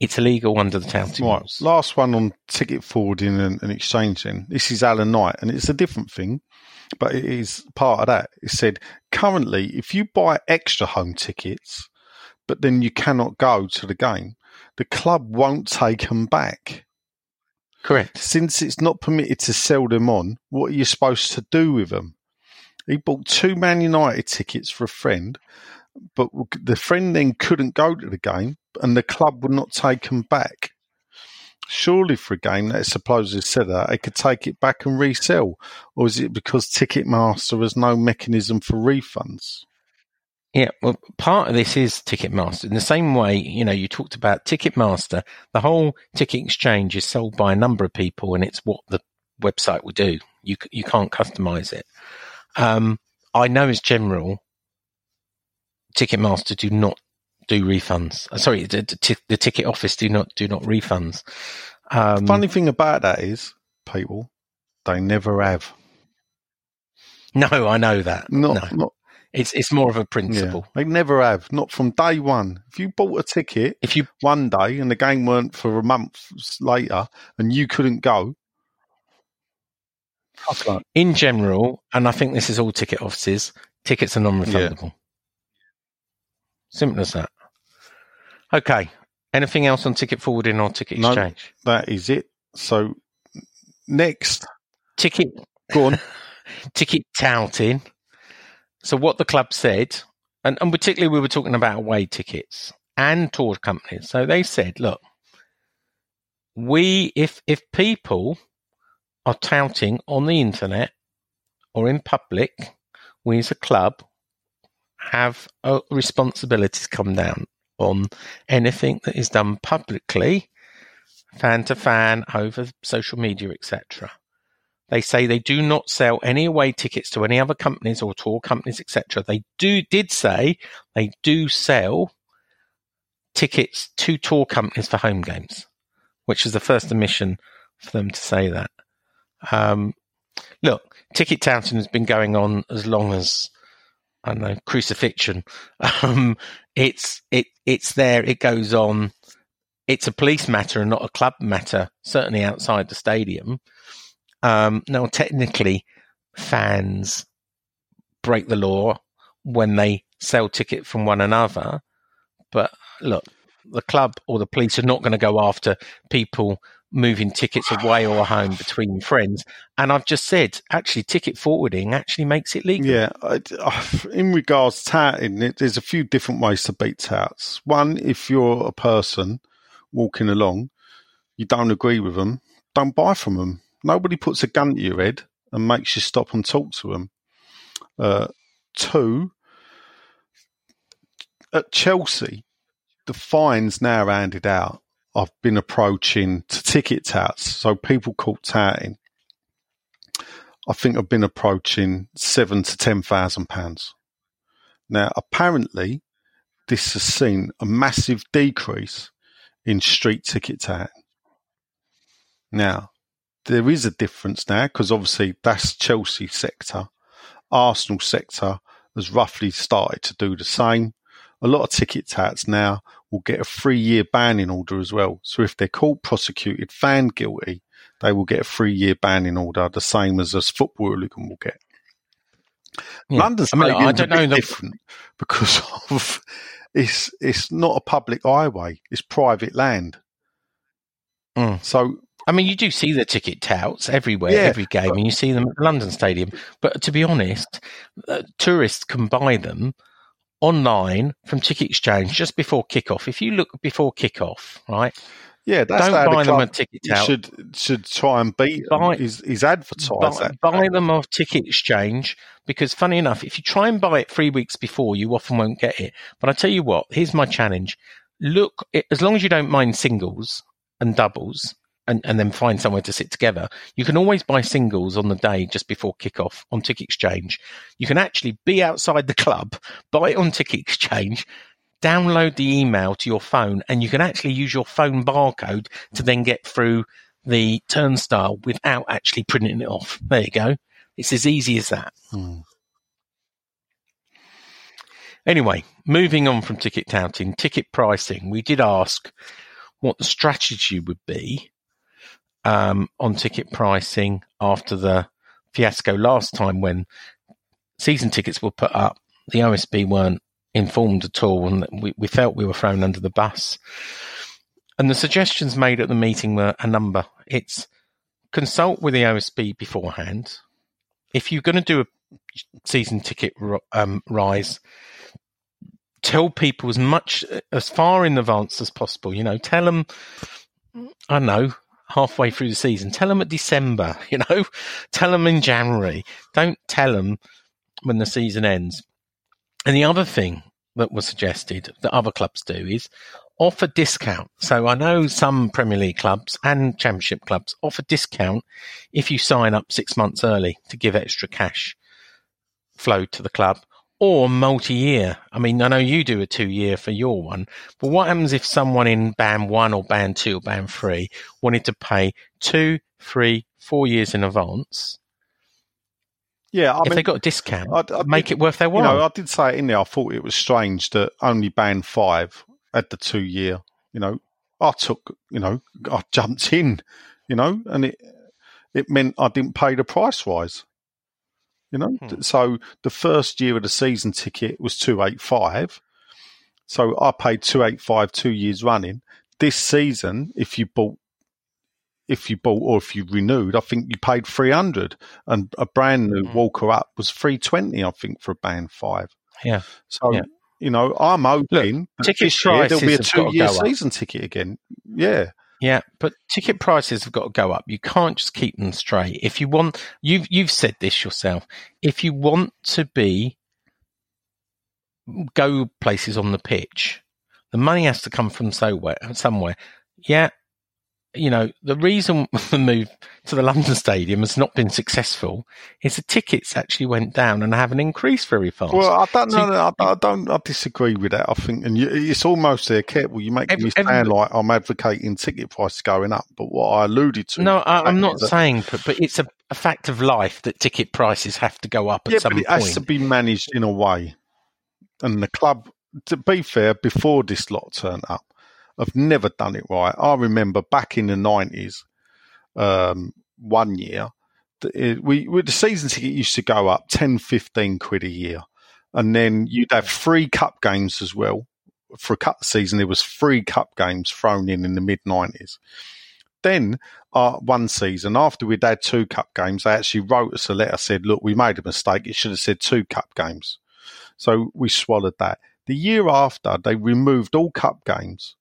It's illegal under the touting Right. rules. Last one on ticket forwarding and, and exchanging. This is Alan Knight, and it's a different thing, but it is part of that. It said currently, if you buy extra home tickets, but then you cannot go to the game, the club won't take them back. Correct. Since it's not permitted to sell them on, what are you supposed to do with them? He bought two Man United tickets for a friend, but the friend then couldn't go to the game, and the club would not take them back. Surely, for a game that is supposedly that, they could take it back and resell, or is it because Ticketmaster has no mechanism for refunds? Yeah, well, part of this is Ticketmaster. In the same way, you know, you talked about Ticketmaster, the whole ticket exchange is sold by a number of people and it's what the website will do. You, you can't customize it. Um, I know as general, Ticketmaster do not do refunds. Sorry, the, the, the ticket office do not, do not refunds. Um, Funny thing about that is, people, they never have. no, I know that. Not, no, not it's, it's more of a yeah, principle. they never have. Not from day one. If you bought a ticket, If you, one day and the game weren't for a month later and you couldn't go. In general, and I think this is all ticket offices, tickets are non-refundable. Simple as that. Okay. Anything else on ticket forwarding or ticket exchange? No. That is it. So next, Ticket, go on. ticket touting. So what the club said, and, and particularly we were talking about away tickets and tour companies. So they said, look, we if if people are touting on the internet or in public, we as a club have a responsibility to come down on anything that is done publicly, fan to fan, over social media, etc. They say they do not sell any away tickets to any other companies or tour companies, etc. They do did say they do sell tickets to tour companies for home games, which is the first admission for them to say that. Um, look, ticket touting has been going on as long as I don't know crucifixion. Um, it's it it's there. It goes on. It's a police matter and not a club matter. Certainly outside the stadium. Um, now, technically, fans break the law when they sell tickets from one another. But look, the club or the police are not going to go after people moving tickets away or home between friends. And I've just said, actually, ticket forwarding actually makes it legal. Yeah, in regards to touting, there's a few different ways to beat touts. One, if you're a person walking along, you don't agree with them, don't buy from them. Nobody puts a gun to your head and makes you stop and talk to them. Uh, two, at Chelsea, the fines now handed out. I've been approaching to ticket touts, so people caught touting. I think I've been approaching seven to ten thousand pounds. Now, apparently, this has seen a massive decrease in street ticket touting. Now, there is a difference now because obviously that's Chelsea sector. Arsenal sector has roughly started to do the same. A lot of ticket touts now will get a three year banning order as well. So if they're caught, prosecuted, found guilty, they will get a three year banning order, the same as a football hooligan will get. Yeah. London I mean, I don't know the- different because of it's it's not a public highway; it's private land. Mm. So I mean, you do see the ticket touts everywhere, Yeah, every game, but- and you see them at the London Stadium. But to be honest, uh, tourists can buy them online from Ticket Exchange just before kickoff. If you look before kickoff, right, yeah, that's don't buy the them a ticket tout. should should try and beat them, Buy- is is advertise buy, buy them off Ticket Exchange because, funny enough, if you try and buy it three weeks before, you often won't get it. But I tell you what, here's my challenge: look, as long as you don't mind singles and doubles. And, and then find somewhere to sit together. You can always buy singles on the day just before kickoff on Ticket Exchange. You can actually be outside the club, buy it on Ticket Exchange, download the email to your phone, and you can actually use your phone barcode to then get through the turnstile without actually printing it off. There you go. It's as easy as that. Hmm. Anyway, moving on from ticket touting, ticket pricing. We did ask what the strategy would be um, on ticket pricing after the fiasco last time when season tickets were put up. The OSB weren't informed at all, and we, we felt we were thrown under the bus. And the suggestions made at the meeting were a number. It's consult with the OSB beforehand. If you're going to do a season ticket um, rise, tell people as much as far in advance as possible. You know, tell them, I know, halfway through the season. Tell them at December. You know, tell them in January. Don't tell them when the season ends. And the other thing that was suggested that other clubs do is offer discount. So I know some Premier League clubs and Championship clubs offer discount if you sign up six months early to give extra cash flow to the club or multi-year. I mean, I know you do a two-year for your one, but what happens if someone in band one or band two or band three wanted to pay two, three, four years in advance? Yeah, I if mean, they got a discount, I- I make did- it worth their while. you know, I did say it in there. I thought it was strange that only band five had the two year. You know, I took, you know, I jumped in, you know, and it it meant I didn't pay the price rise. You know, Hmm. so the first year of the season ticket was two eight five. So I paid two eight five two years running. This season, if you bought if you bought or if you renewed, I think you paid three hundred, and a brand new Mm. Walker up was three twenty. I think for a band five. Yeah. So Yeah. you know, I'm hoping that ticket this year there'll be a prices have got to two year go up. season ticket again. Yeah, Yeah, but ticket prices have got to go up. You can't just keep them straight. If you want, you've you've said this yourself. If you want to be mm, go places on the pitch, the money has to come from somewhere. Somewhere, yeah. You know, the reason the move to the London Stadium has not been successful is the tickets actually went down and haven't increased very fast. well, I don't So know. I, I don't. I disagree with that. I think, and you, it's almost there. Careful, you make Every- me sound every- like I'm advocating ticket prices going up. But what I alluded to, no, I, I'm not that- saying, but, but it's a, a fact of life that ticket prices have to go up at Yeah, some but it point. has to be managed in a way. And the club, to be fair, before this lot turned up, have never done it right. I remember back in the nineties, um, one year it, we, we the season ticket used to go up 10, 15 quid a year, and then you'd have free cup games as well. For a cup season, there was free cup games thrown in in the mid nineties. Then uh, one season after we'd had two cup games, they actually wrote us a letter said, "Look, we made a mistake. It should have said two cup games." So we swallowed that. The year after, they removed all cup games,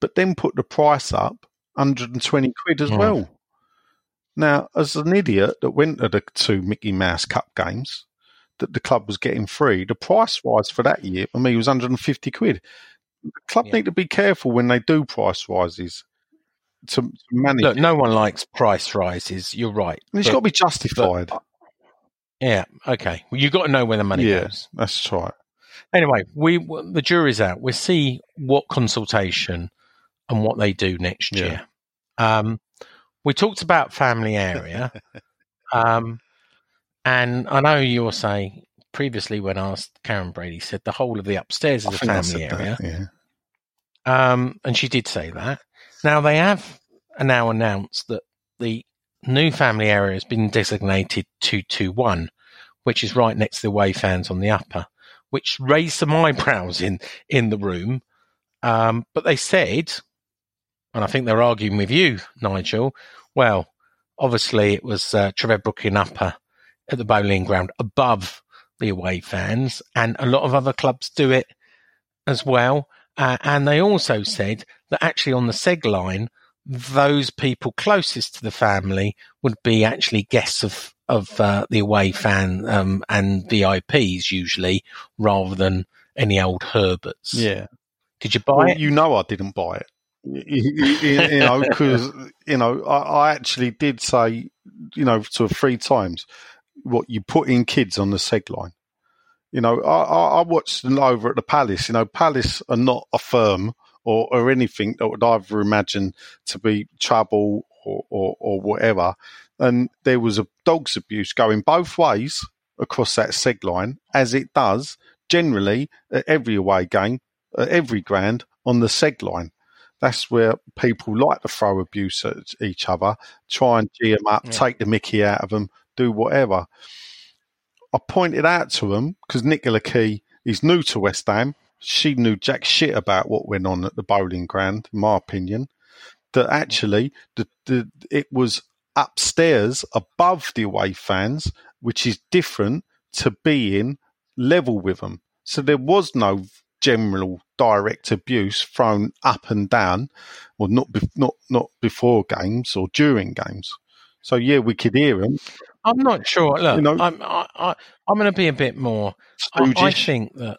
but then put the price up 120 quid as Mm. well. Now, as an idiot that went to the two Mickey Mouse Cup games that the club was getting free, the price rise for that year for me was 150 quid. The club Yeah. need to be careful when they do price rises to, to manage. Look, no one likes price rises. You're right. It's But- got to be justified. yeah. Okay. Well, you've got to know where the money yeah, goes. that's right. Anyway, we the jury's out. We'll see what consultation and what they do next Yeah. year. Um, we talked about family area, um, and I know you were saying previously when asked, Karren Brady said the whole of the upstairs is a family area, that, yeah. um, and she did say that. Now they have now announced that the new family area has been designated two two one, which is right next to the away fans on the upper, which raised some eyebrows in in the room. Um, but they said, and I think they're arguing with you, Nigel. Well, obviously it was uh, Trevor Brooking upper at the Boleyn ground above the away fans, and a lot of other clubs do it as well. Uh, and they also said that actually on the seg line, those people closest to the family would be actually guests of of uh, the away fan um, and VIPs usually, rather than any old Herberts. Yeah. Did you buy Well, it? you know I didn't buy it. You, know, because you know I, I actually did say, you know, sort of three times what you put in kids on the seg line. You know, I, I, I watched them over at the Palace. You know, Palace are not a firm or, or anything that would either imagine to be trouble or, or, or whatever. And there was a dog's abuse going both ways across that seg line, as it does generally at every away game, at every grand on the seg line. That's where people like to throw abuse at each other, try and G them up, Yeah. take the mickey out of them, do whatever. I pointed out to them because Nicola Key is new to West Ham. She knew jack shit about what went on at the Boleyn ground, in my opinion. That actually, the, the, it was upstairs above the away fans, which is different to being level with them. So there was no general direct abuse thrown up and down, or not be, not not before games or during games. So yeah, we could hear them. I'm not sure. Look, You know- I'm I, I, I'm going to be a bit more. I, I think that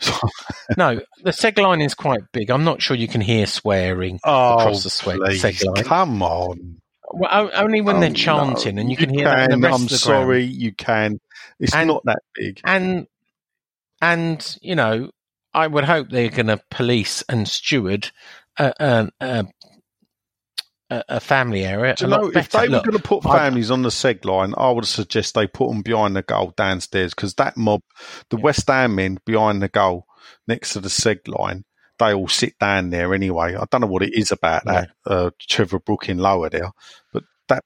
no, the seg line is quite big. I'm not sure you can hear swearing oh, across the sweat please, seg line. come on. Well, only when Oh, they're chanting, no. and you can hear that in the rest I'm of the sorry, ground. you can. It's And- not that big. And and you know, I would hope they're going to police and steward a, a, a, a family area. Do a you lot know, if they were going to put I- families on the seg line, I would suggest they put them behind the goal downstairs because that mob, the West Ham men behind the goal next to the seg line, they all sit down there anyway. I don't know what it is about that uh, Trevor Brooking lower there, but that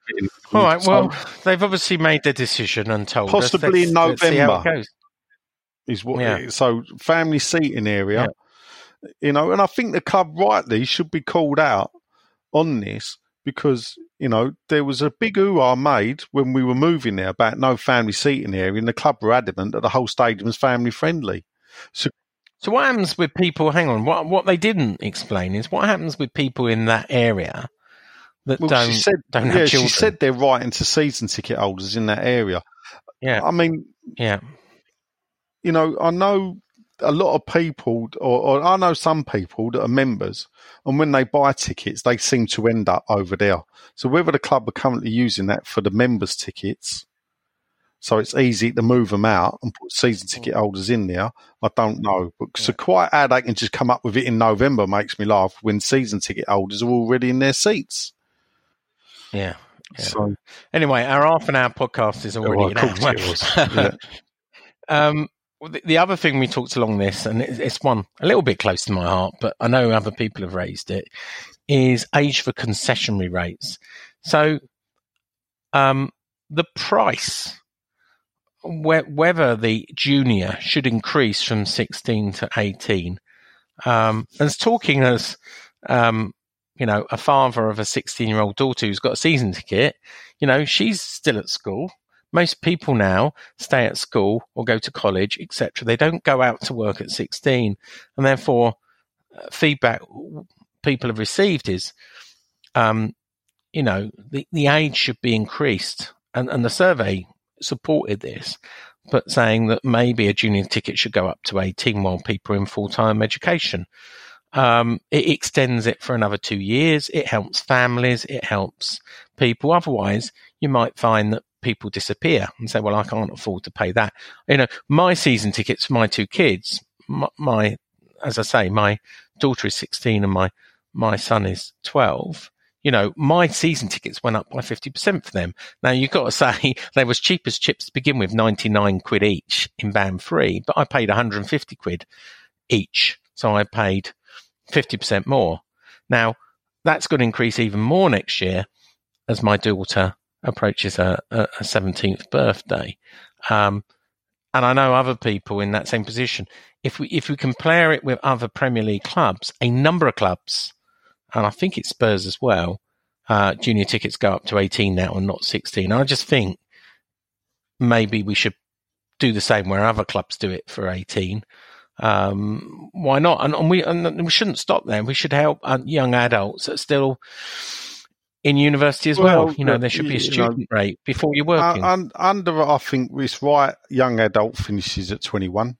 all right. so Well, they've obviously made their decision and told us. Possibly in Let's- let's see how it November. Is what Yeah. it is. so family seating area, you know, and I think the club rightly should be called out on this because you know there was a big ooh made when we were moving there about no family seating area, and the club were adamant that the whole stadium was family friendly. So So what happens with people? Hang on. What what they didn't explain is what happens with people in that area that well, don't she said, don't yeah, she said they're writing to season ticket holders in that area. yeah, I mean, yeah. You know, I know a lot of people, or, or I know some people that are members, and when they buy tickets, they seem to end up over there. So whether the club are currently using that for the members' tickets, so it's easy to move them out and put season ticket holders in there, I don't know. But so quite how they can just come up with it in November makes me laugh when season ticket holders are already in their seats. Yeah. Yeah. So Anyway, our half an hour podcast is already Oh, an hour. Yeah. um, well, the, the other thing we talked along this, and it's one a little bit close to my heart, but I know other people have raised it, is age for concessionary rates. So, um, the price, whe- whether the junior should increase from 16 to 18, um, and talking as, um, you know, a father of a 16 year old daughter who's got a season ticket, you know, she's still at school. Most people now stay at school or go to college, etc. They don't go out to work at 16. And therefore, uh, feedback people have received is, um, you know, the, the age should be increased. And, and the survey supported this, but saying that maybe a junior ticket should go up to 18 while people are in full time education. Um, it extends it for another two years. It helps families. It helps people. Otherwise, you might find that people disappear and say, well, I can't afford to pay that. You know, my season tickets my two kids, my, my as I say, my daughter is 16 and my, my son is 12 you know, my season tickets went up by 50% for them. Now you've got to say they was cheap as chips to begin with, 99 quid each in band free, but I paid 150 quid each. So I paid 50% more. Now that's going to increase even more next year as my daughter approaches her, her 17th birthday. Um, and I know other people in that same position. If we if we compare it with other Premier League clubs, a number of clubs and I think it's Spurs as well. Uh, junior tickets go up to 18 now and not 16. I just think maybe we should do the same where other clubs do it for 18. Um, why not? And, and, we and we shouldn't stop there. We should help uh, young adults that still in university as well. well. You know, there should be a student know, rate before you're working. Uh, under, I think it's right. Young adult finishes at 21.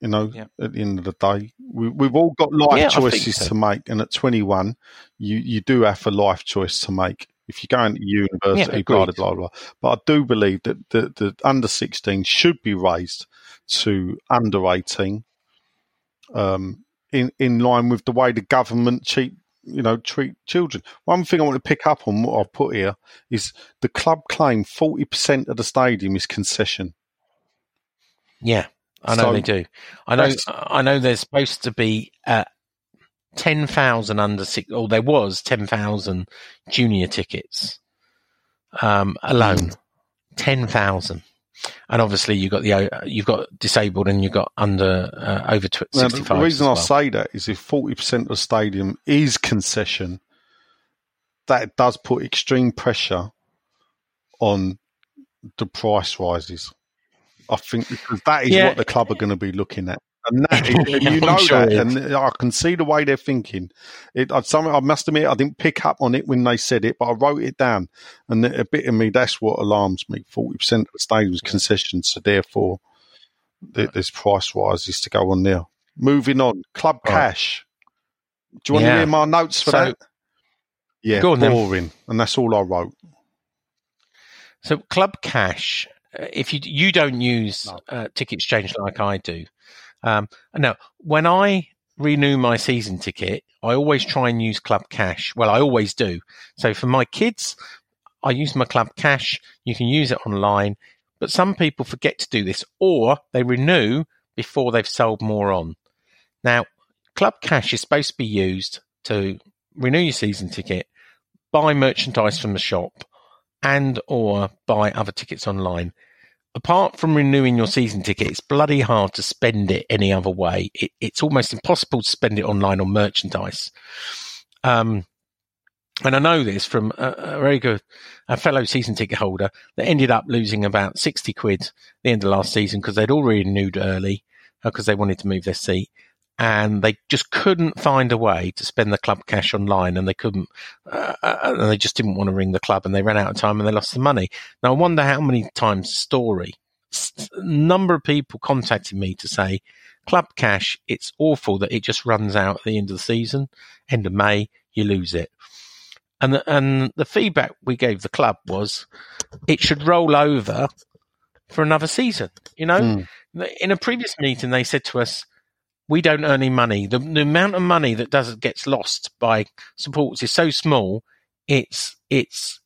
You know, yeah. at the end of the day, we, we've all got life yeah, choices so. to make, and at 21, you you do have a life choice to make. If you're going to university, yeah, blah, blah, blah, blah. But I do believe that the, the under 16 should be raised to under 18 um, in, in line with the way the government treat, you know, treat children. One thing I want to pick up on what I've put here is the club claim 40% of the stadium is concession. Yeah. I know so, they do. I know. I know. There's supposed to be uh, ten thousand under six, or there was ten thousand junior tickets um, alone. Mm. Ten thousand, and obviously you got the uh, you've got disabled and you've got under uh, over sixty five. The reason well. I say that is if forty percent of the stadium is concession, that does put extreme pressure on the price rises. I think because that is yeah. what the club are going to be looking at. And, that is, and you know sure that, and I can see the way they're thinking. It, I, some, I must admit, I didn't pick up on it when they said it, but I wrote it down. And a bit of me, that's what alarms me. Forty percent of the stadium's concessions, so therefore, right. there's price rises to go on there. Moving on, club right. cash. Do you want yeah. to hear my notes for so, that? Yeah, on, boring, then. and that's all I wrote. So, club cash uh, if you you don't use no. uh, ticket exchange like I do, um, no, when I renew my season ticket, I always try and use Club Cash. Well, I always do. So for my kids, I use my Club Cash. You can use it online, but some people forget to do this, or they renew before they've sold more on. Now, Club Cash is supposed to be used to renew your season ticket, buy merchandise from the shop, and or buy other tickets online. Apart from renewing your season ticket, it's bloody hard to spend it any other way. It, it's almost impossible to spend it online on merchandise. Um, and I know this from a, a, very good a fellow season ticket holder that ended up losing about 60 quid at the end of last season because they'd already renewed early because uh, they wanted to move their seat and they just couldn't find a way to spend the club cash online and they couldn't uh, uh, and they just didn't want to ring the club and they ran out of time and they lost the money. Now i wonder how many times story number of people contacted me to say club cash it's awful that it just runs out at the end of the season end of may you lose it. And the, and the feedback we gave the club was it should roll over for another season you know? Mm. in a previous meeting they said to us we don't earn any money. The, the amount of money that does gets lost by supports is so small. It's it's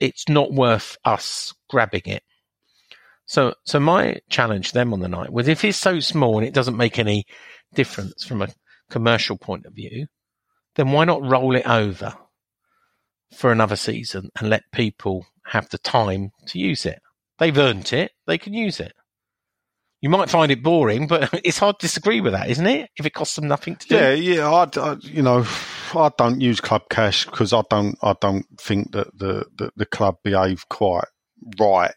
it's not worth us grabbing it. So so my challenge to them on the night was if it's so small and it doesn't make any difference from a commercial point of view, then why not roll it over for another season and let people have the time to use it. They've earned it; they can use it. You might find it boring, but it's hard to disagree with that, isn't it? If it costs them nothing to do. Yeah, yeah. I, I you know, I don't use club cash because I don't, I don't think that the, the, the club behave quite right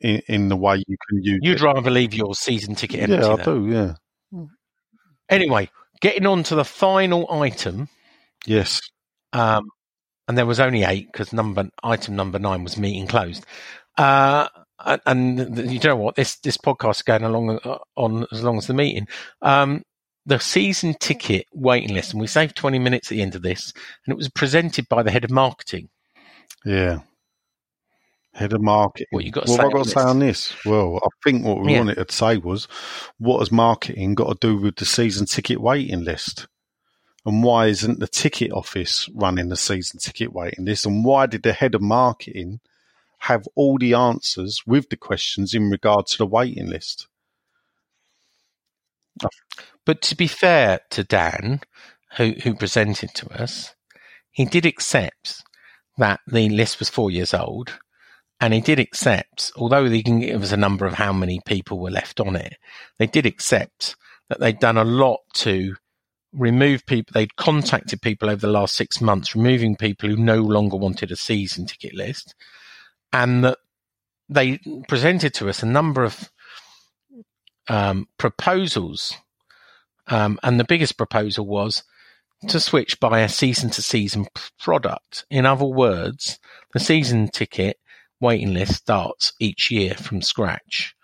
in, in the way you can use You'd it. rather leave your season ticket empty. yeah, I then. do. Yeah. Anyway, getting on to the final item, Yes. um, and there was only eight because number item number nine was meeting closed. Uh, and, and you know what? This this podcast is going along uh, on as long as the meeting. Um, the season ticket waiting list, and we saved twenty minutes at the end of this, and it was presented by the head of marketing. Yeah. Head of marketing. What you got what have I got to say on this? Well, I think what we Yeah. wanted to say was, what has marketing got to do with the season ticket waiting list? And why isn't the ticket office running the season ticket waiting list? And why did the head of marketing have all the answers with the questions in regard to the waiting list? But to be fair to Dan, who who presented to us, he did accept that the list was four years old, and he did accept, although they didn't give us a number of how many people were left on it, they did accept that they'd done a lot to remove people. They'd contacted people over the last six months, removing people who no longer wanted a season ticket list, and that they presented to us a number of um, proposals um, and the biggest proposal was to switch by a season to season product. In other words, the season ticket waiting list starts each year from scratch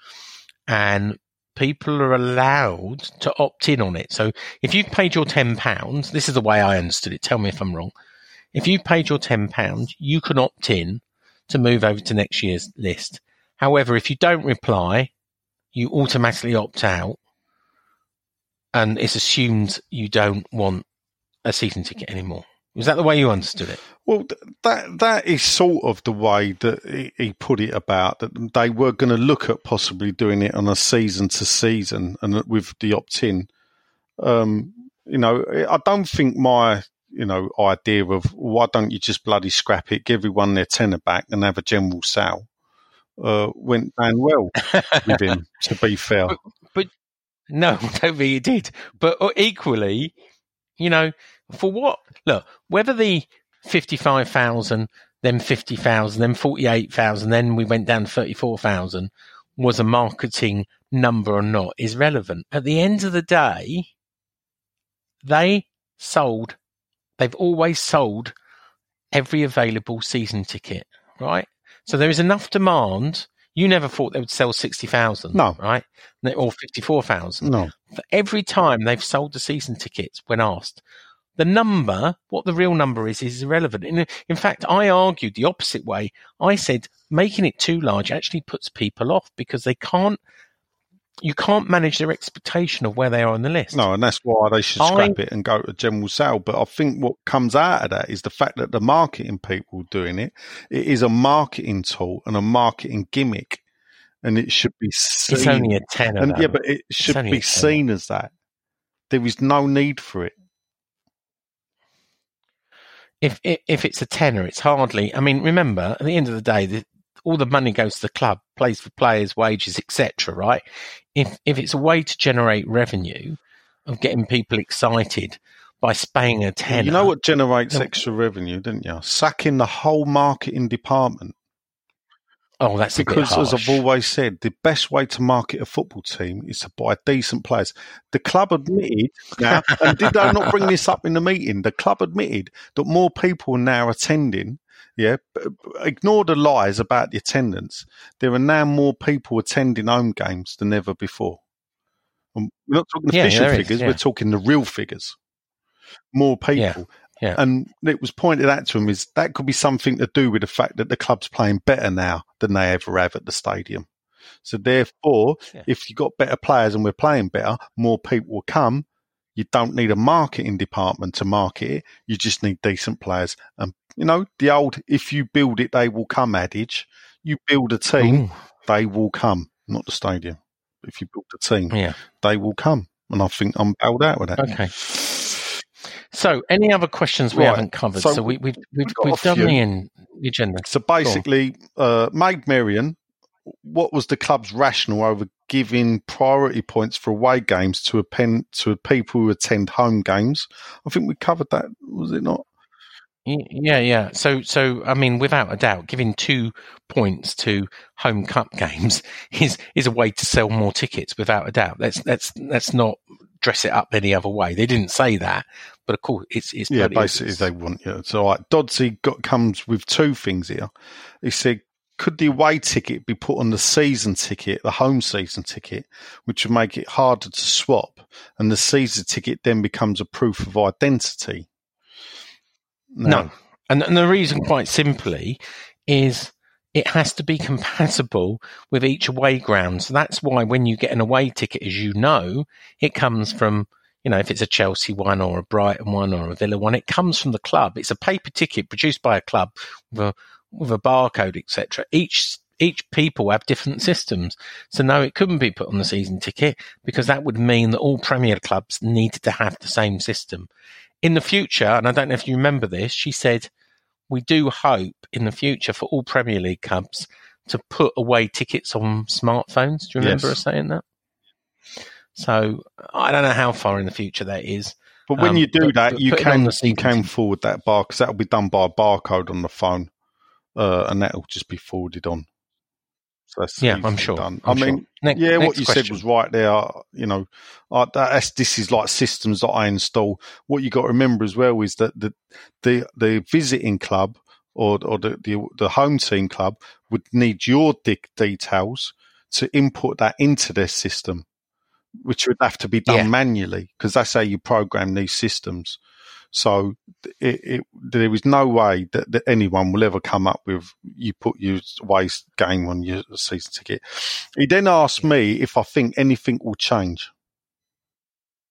and people are allowed to opt in on it. So if you've paid your £10, this is the way I understood it. Tell me if I'm wrong. If you've paid your £10, you can opt in to move over to next year's list. However, if you don't reply, you automatically opt out and it's assumed you don't want a season ticket anymore. Was that the way you understood it? Well, that that is sort of the way that he, put it about that they were going to look at possibly doing it on a season to season and with the opt in. Um, you know, I don't think my you know idea of why don't you just bloody scrap it, give everyone their tenner back, and have a general sale uh, went down well with him. To be fair, But No, I don't think it did. But uh, equally, you know, for what? Look, whether the 55,000, then 50,000, then 48,000, then we went down 34,000 was a marketing number or not is relevant. At the end of the day, they sold, they've always sold every available season ticket, right? So there is enough demand. You never thought they would sell 60,000, No. right? Or 54,000 no, for every time they've sold the season tickets when asked. The number, what the real number is, is irrelevant. In, in fact, I argued the opposite way. I said making it too large actually puts people off because they can't, you can't manage their expectation of where they are on the list. no, and that's why they should I- scrap it and go to general sale. But I think what comes out of that is the fact that the marketing people doing it, it is a marketing tool and a marketing gimmick, and it should be seen. it's only a tenner. and yeah, but it should be seen as that. There is no need for it. if, if if it's a tenner, it's hardly. I mean, remember, at the end of the day, the, all the money goes to the club, plays for players' wages, etc. Right? If if it's a way to generate revenue of getting people excited by spaying a tenner, You know what generates No. extra revenue, didn't you? Sacking the whole marketing department. Oh, that's Because, as I've always said, the best way to market a football team is to buy decent players. The club admitted now, and did they not bring this up in the meeting? The club admitted that more people are now attending. Yeah, ignore the lies about the attendance. There are now more people attending home games than ever before. And we're not talking Yeah, official there is, figures; yeah. we're talking the real figures. More people. Yeah, yeah. And it was pointed out to him is that could be something to do with the fact that the club's playing better now than they ever have at the stadium. So therefore, Yeah. if you've got better players and we're playing better, more people will come. You don't need a marketing department to market it. You just need decent players. And you know, the old if you build it, they will come adage. You build a team, Ooh, they will come, not the stadium. If you build a team, yeah. they will come. And I think I'm bailed out with that. Okay. So, any other questions we Right. haven't covered? So So, we, we've we've, we've got we've done the, agenda. So basically, uh, Maid Marian, what was the club's rationale over giving priority points for away games to append to people who attend home games? I think we covered that, was it not? Yeah, yeah. So, so I mean, without a doubt, giving two points to home cup games is is a way to sell more tickets. Without a doubt, let's let's let's not dress it up any other way. They didn't say that, but of course, it's it's Yeah, basically they want you. So like Dodsey got comes with two things here. He said, could the away ticket be put on the season ticket, the home season ticket, which would make it harder to swap, and the season ticket then becomes a proof of identity? No. And, and the reason, quite simply, is it has to be compatible with each away ground. So that's why when you get an away ticket, as you know, it comes from, you know, if it's a Chelsea one or a Brighton one or a Villa one, it comes from the club. It's a paper ticket produced by a club with a, with a barcode, etc. Each each people have different systems. So no, it couldn't be put on the season ticket because that would mean that all Premier clubs needed to have the same system in the future, and I don't know if you remember this, she said, we do hope in the future for all Premier League clubs to put away tickets on smartphones. Do you remember Yes. her saying that? So I don't know how far in the future that is. But when Um, you do but- that, but you put it on can you can forward that bar because that'll be done by a barcode on the phone, uh, and that'll just be forwarded on. So Yeah, I'm sure. Done. I'm I mean, sure. Next- yeah, what next you said was right there. You know, uh, that's this is like systems that I install. What you got to remember as well is that the the the visiting club or or the the, the home team club would need your dick details to input that into their system, which would have to be done Yeah. manually because that's how you program these systems. So it, it, there is no way that, that anyone will ever come up with you put your waste game on your season ticket. He then asked me if I think anything will change.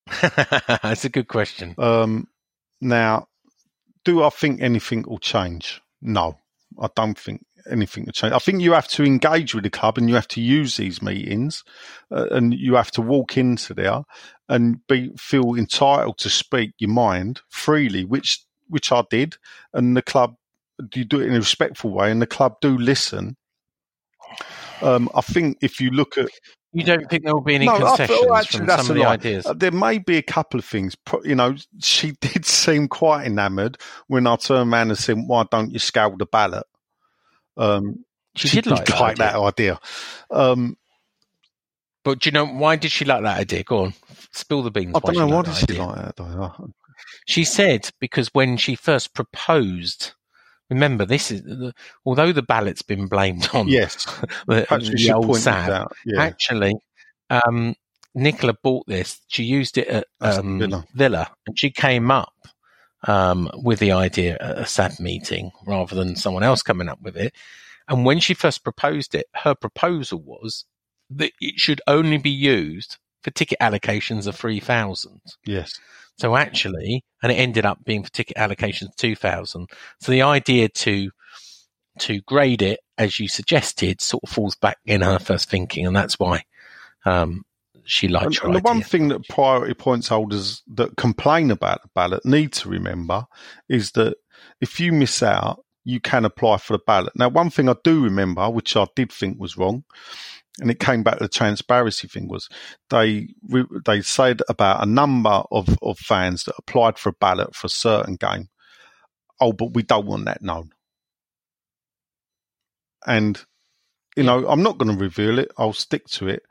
That's a good question. Um, now, do I think anything will change? No, I don't think anything to change. I think you have to engage with the club and you have to use these meetings uh, and you have to walk into there and be feel entitled to speak your mind freely, which which I did, and the club you do it in a respectful way, and the club do listen. Um, I think if you look at You don't think there will be any No, concessions oh, actually, from some of the lie. ideas? Uh, there may be a couple of things. You know, she did seem quite enamoured when I turned around and said, "Why don't you scale the ballot?" Um, She did like that that idea. Um, But do you know why did she like that idea? Go on, spill the beans. I don't she know why did she idea. like that. Though? She said because when she first proposed, remember this is the, although the ballot's been blamed on Yes, the, perhaps the old SAB. Yeah, Actually, um, Nicola bought this. She used it at um, Villa. Villa. and she came up um, with the idea at a SAB meeting rather than someone else coming up with it. And when she first proposed it, her proposal was that it should only be used for ticket allocations of three thousand. yes, So actually, and it ended up being for ticket allocations two thousand. So the idea to to grade it, as you suggested, sort of falls back in her first thinking, and that's why um, she liked and, and the one thing that priority points holders that complain about the ballot need to remember is that if you miss out, you can apply for the ballot. Now, one thing I do remember, which I did think was wrong, and it came back to the transparency thing, was they they said about a number of, of fans that applied for a ballot for a certain game. Oh, but we don't want that known. And you know, I'm not going to reveal it. I'll stick to it.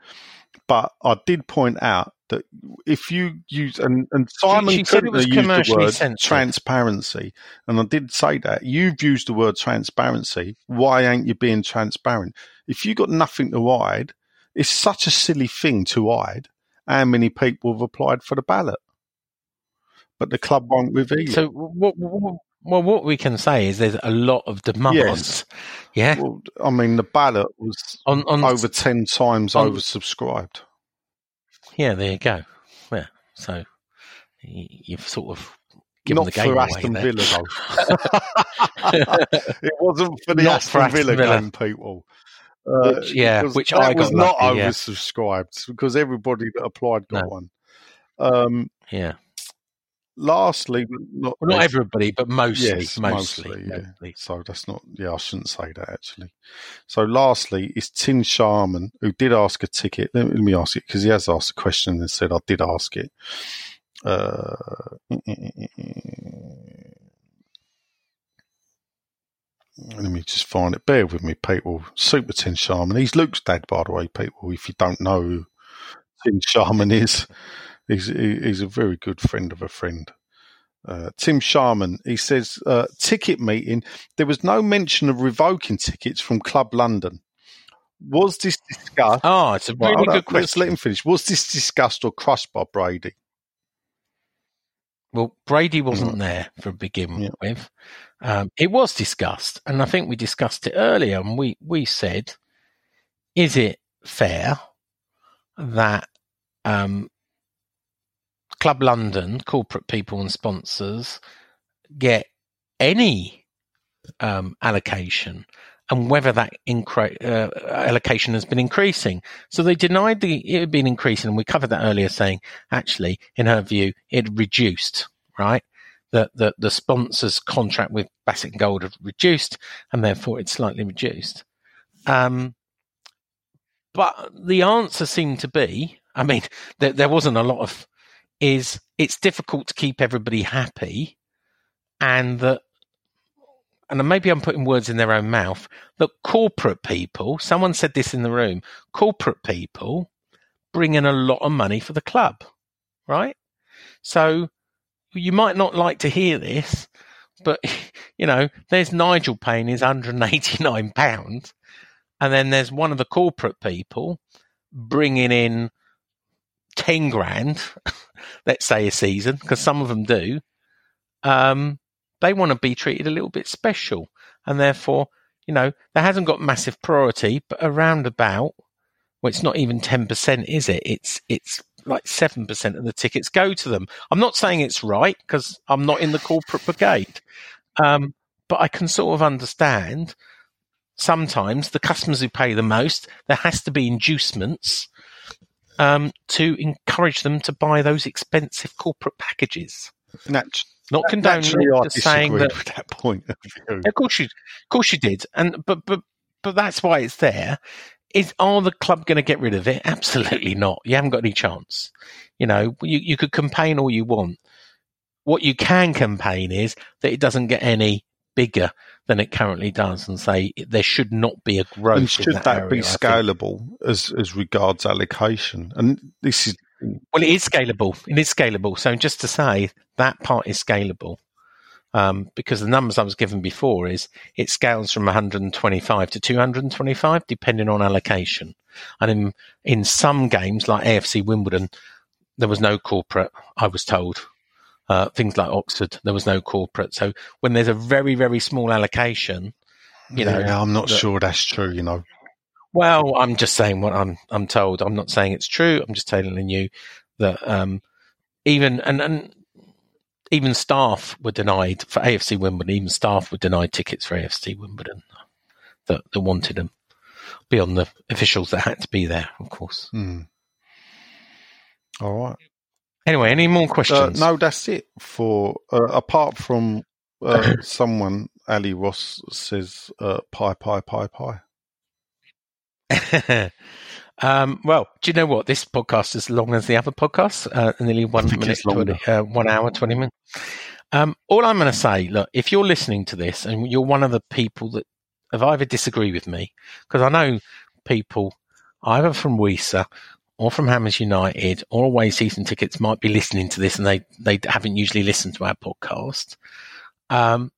But I did point out that if you use and, and Simon she said it was used the word sensitive. transparency, and I did say that you've used the word transparency. Why ain't you being transparent? If you got nothing to hide, it's such a silly thing to hide. How many people have applied for the ballot? But the club won't reveal. So what, what, well, what we can say is there's a lot of demands. Yes. Yeah. Well, I mean, the ballot was On, on over 10 times on- oversubscribed. Yeah, there you go. Yeah. So you've sort of given Not the game for away Aston there. Villa, though. it wasn't for the Not Aston for Aston Villa, Villa. game, people. Uh, Which- yeah, which I was not lucky, yeah. oversubscribed because everybody that applied got No. one. Um, Yeah. Lastly, but not Well, not everybody, but mostly, Yes, mostly, mostly, yeah. mostly. So that's not. Yeah, I shouldn't say that actually. So lastly, is Tim Sharman who did ask a ticket. Let me, let me ask it because he has asked a question and said I did ask it. Uh, let me just find it. Bear with me, people. Super Tim Sharman. He's Luke's dad, by the way, people. If you don't know who Tim Sharman is, he's he's a very good friend of a friend. Uh, Tim Sharman, he says, uh, ticket meeting. There was no mention of revoking tickets from Club London. Was this discussed? Oh, it's a really hold good on, Let's let him finish. Was this discussed or crushed by Brady? Well, Brady wasn't there for begin Yeah. with. Um, it was discussed, and I think we discussed it earlier, and we, we said, is it fair that um, Club London, corporate people and sponsors get any um, allocation and whether that incre- uh, allocation has been increasing. So they denied the it had been increasing, and we covered that earlier, saying actually, in her view, it reduced. Right, that the the sponsors' contract with Basset and Gold have reduced, and therefore it's slightly reduced. Um, but the answer seemed to be, I mean, there, there wasn't a lot of. Is it's difficult to keep everybody happy, and that and maybe I'm putting words in their own mouth, that corporate people, someone said this in the room, corporate people bring in a lot of money for the club, right? So you might not like to hear this, but you know, there's Nigel paying his 189 pounds, and then there's one of the corporate people bringing in 10 grand, let's say a season, because some of them do. Um, they want to be treated a little bit special. And therefore, you know, that hasn't got massive priority, but around about, well, it's not even 10%, is it? It's, it's like 7% of the tickets go to them. I'm not saying it's right because I'm not in the corporate brigade. Um, but I can sort of understand sometimes the customers who pay the most, there has to be inducements um, to encourage them to buy those expensive corporate packages. Nat- Not condoning naturally, it, I just saying that with that point of view. of course you, of course you did, and but but but that's why it's there. Is are the club going to get rid of it? Absolutely not. You haven't got any chance. You know, you you could campaign all you want. What you can campaign is that it doesn't get any bigger than it currently does, and say there should not be a growth. And should that, that, be area, think. scalable as as regards allocation? And this is Well, it is scalable. It is scalable. So just to say that part is scalable. Um, because the numbers I was given before is it scales from 125 to 225 depending on allocation. And in, in some games like AFC Wimbledon, there was no corporate, I was told. Uh, things like Oxford, there was no corporate. So when there's a very, very small allocation, you know, yeah, I'm not that- sure that's true. You know, well, I'm just saying what I'm I'm told. I'm not saying it's true. I'm just telling you that um, even and, and even staff were denied for AFC Wimbledon. Even staff were denied tickets for AFC Wimbledon that, that wanted them beyond the officials that had to be there, of course. Hmm. All right. Anyway, any more Uh, questions? no, that's it. For uh, apart from uh, someone, Ali Ross says, uh, "Pie, pie, pie, pie." um, well, do you know what? This podcast is as long as the other podcast, uh, nearly one minute, it's 20, uh, one hour, 20 minutes. Um, all I'm going to say, look, if you're listening to this and you're one of the people that have either disagree with me, because I know people either from WHISA or from Hammers United or away season tickets might be listening to this and they, they haven't usually listened to our podcast. Um,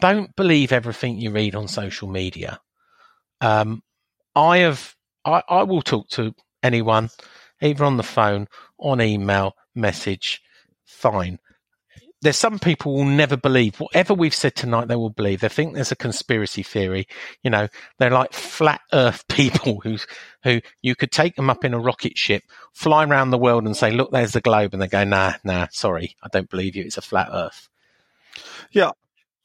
don't believe everything you read on social media. Um, I have, I, I will talk to anyone, either on the phone, on email, message, fine. There's some people will never believe whatever we've said tonight. They will believe. They think there's a conspiracy theory. You know, they're like flat Earth people who, who you could take them up in a rocket ship, fly around the world, and say, "Look, there's the globe," and they go, "Nah, nah, sorry, I don't believe you. It's a flat Earth." Yeah,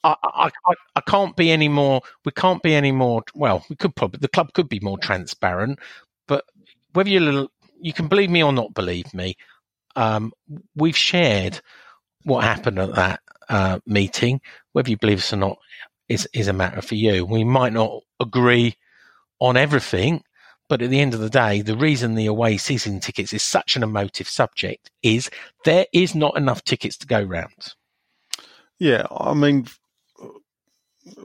I, I, I, I can't be any more. We can't be any more. Well, we could probably. The club could be more transparent, but whether you little you can believe me or not believe me, um, we've shared what happened at that uh, meeting, whether you believe us or not, is is a matter for you. We might not agree on everything, but at the end of the day, the reason the away season tickets is such an emotive subject is there is not enough tickets to go round. Yeah, I mean,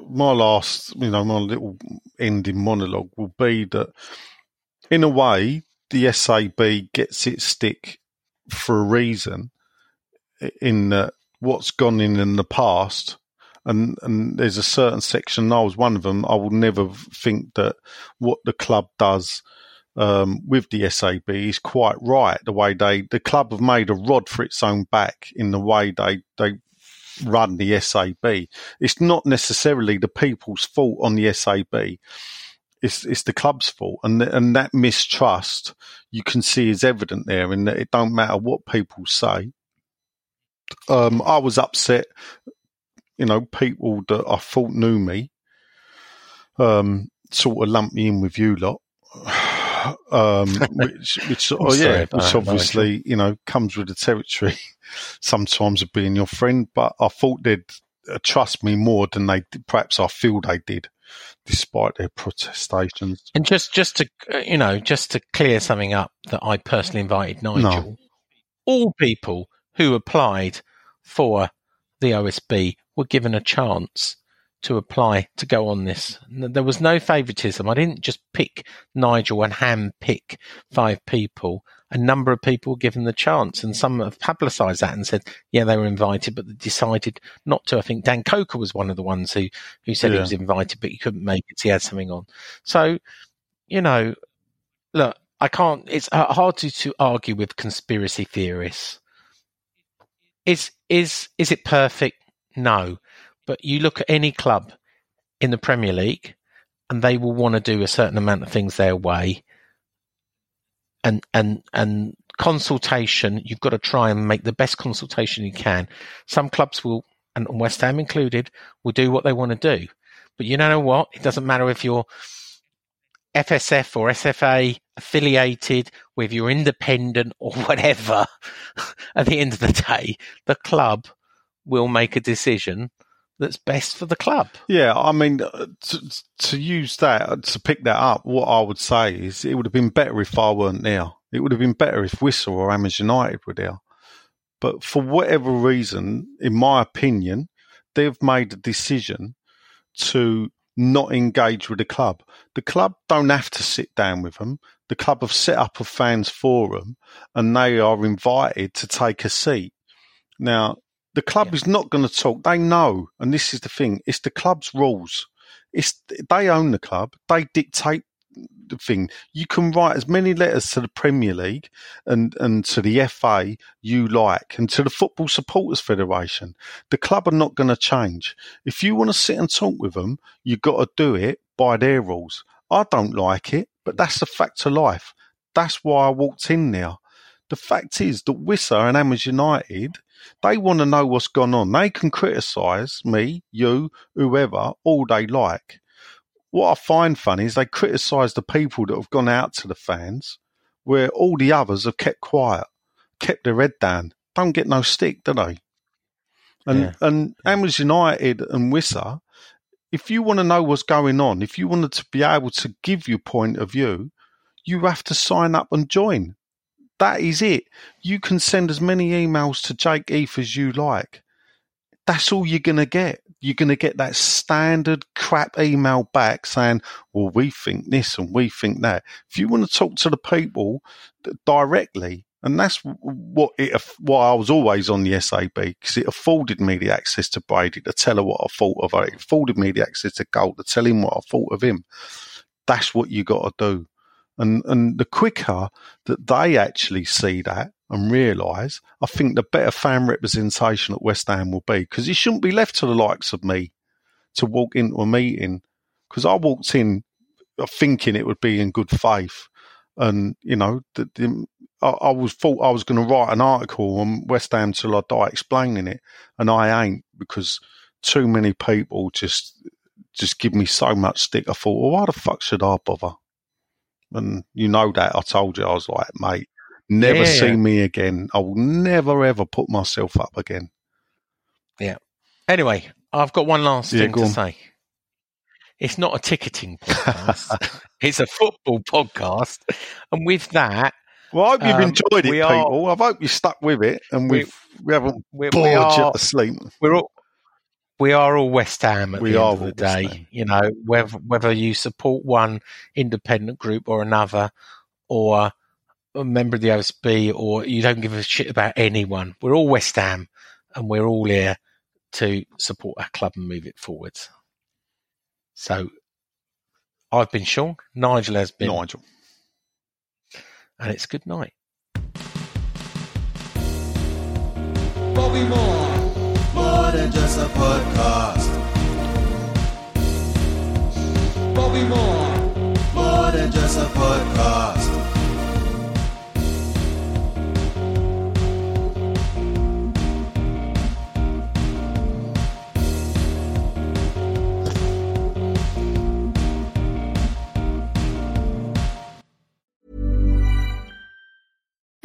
my last, you know, my little ending monologue will be that, in a way, the SAB gets its stick for a reason. In that, what's gone in in the past, and and there's a certain section. I was one of them. I will never think that what the club does um, with the SAB is quite right. The way they, the club have made a rod for its own back in the way they they run the SAB. It's not necessarily the people's fault on the SAB. It's, it's the club's fault, and and that mistrust you can see is evident there, and it don't matter what people say. Um, I was upset, you know, people that I thought knew me, um, sort of lumped me in with you lot. um, which, which oh yeah, which obviously you know comes with the territory sometimes of being your friend. But I thought they'd uh, trust me more than they perhaps I feel they did, despite their protestations. And just just to uh, you know, just to clear something up, that I personally invited Nigel. No. All people who applied for the OSB were given a chance to apply to go on this. There was no favoritism. I didn't just pick Nigel and hand pick five people. A number of people were given the chance, and some have publicised that and said, yeah, they were invited, but they decided not to. I think Dan Coker was one of the ones who, who said yeah. he was invited, but he couldn't make it. he had something on. So, you know, look, I can't, it's uh, hard to, to argue with conspiracy theorists. Is, is, is it perfect? No but you look at any club in the Premier League, and they will want to do a certain amount of things their way. And and and consultation, you've got to try and make the best consultation you can. Some clubs will, and West Ham included, will do what they want to do. But you know what? It doesn't matter if you're FSF or SFA affiliated, whether you're independent or whatever. At the end of the day, the club will make a decision that's best for the club. Yeah, I mean, uh, to, to use that, to pick that up, what I would say is it would have been better if I weren't there. It would have been better if WHISA or Hammers United were there. But for whatever reason, in my opinion, they've made a decision to not engage with the club. The club don't have to sit down with them. The club have set up a fans forum and they are invited to take a seat. Now, the club yeah. is not going to talk. They know, and this is the thing: it's the club's rules. It's they own the club. They dictate thing. You can write as many letters to the Premier League and, and to the FA you like, and to the Football Supporters Federation. The club are not going to change. If you want to sit and talk with them, you've got to do it by their rules. I don't like it, but that's the fact of life. That's why I walked in there. The fact is that WHISA and Hammers United they want to know what's gone on. They can criticise me, you, whoever, all they like. What I find funny is they criticise the people that have gone out to the fans, where all the others have kept quiet, kept their head down. Don't get no stick, do they? And yeah. and Hammers United and WHISA, if you want to know what's going on, if you wanted to be able to give your point of view, you have to sign up and join. That is it. You can send as many emails to Jake Heath as you like. That's all you're going to get. You're going to get that standard crap email back saying, well, we think this and we think that. If you want to talk to the people directly, and that's what it, why I was always on the SAB because it afforded me the access to Brady to tell her what I thought of her. It afforded me the access to Gold to tell him what I thought of him. That's what you got to do. And and the quicker that they actually see that and realise, I think the better fan representation at West Ham will be because it shouldn't be left to the likes of me to walk into a meeting because I walked in thinking it would be in good faith, and you know, the, I, I, was thought I was going to write an article on West Ham till I die explaining it, and I ain't because too many people just just give me so much stick. I thought, well, why the fuck should I bother? And you know that I told you, I was like, mate, never yeah, see me again. I will never ever put myself up again. Yeah. Anyway, I've got one last Yeah, thing to on. say. It's not a ticketing podcast. it's a football podcast. And with that, Well, I hope you've Um, enjoyed it, we are- people. I hope you stuck with it and We- we've, we haven't we, we bored you are to sleep. we're all we are all West Ham at We the are end of the day. You know, whether whether you support one independent group or another, or a member of the OSB, or you don't give a shit about anyone. We're all West Ham, and we're all here to support our club and move it forwards. So, I've been Sean. Nigel has been, Nigel. and it's good night. Bobby Moore. More than just a podcast. Bobby Moore. More than just a podcast.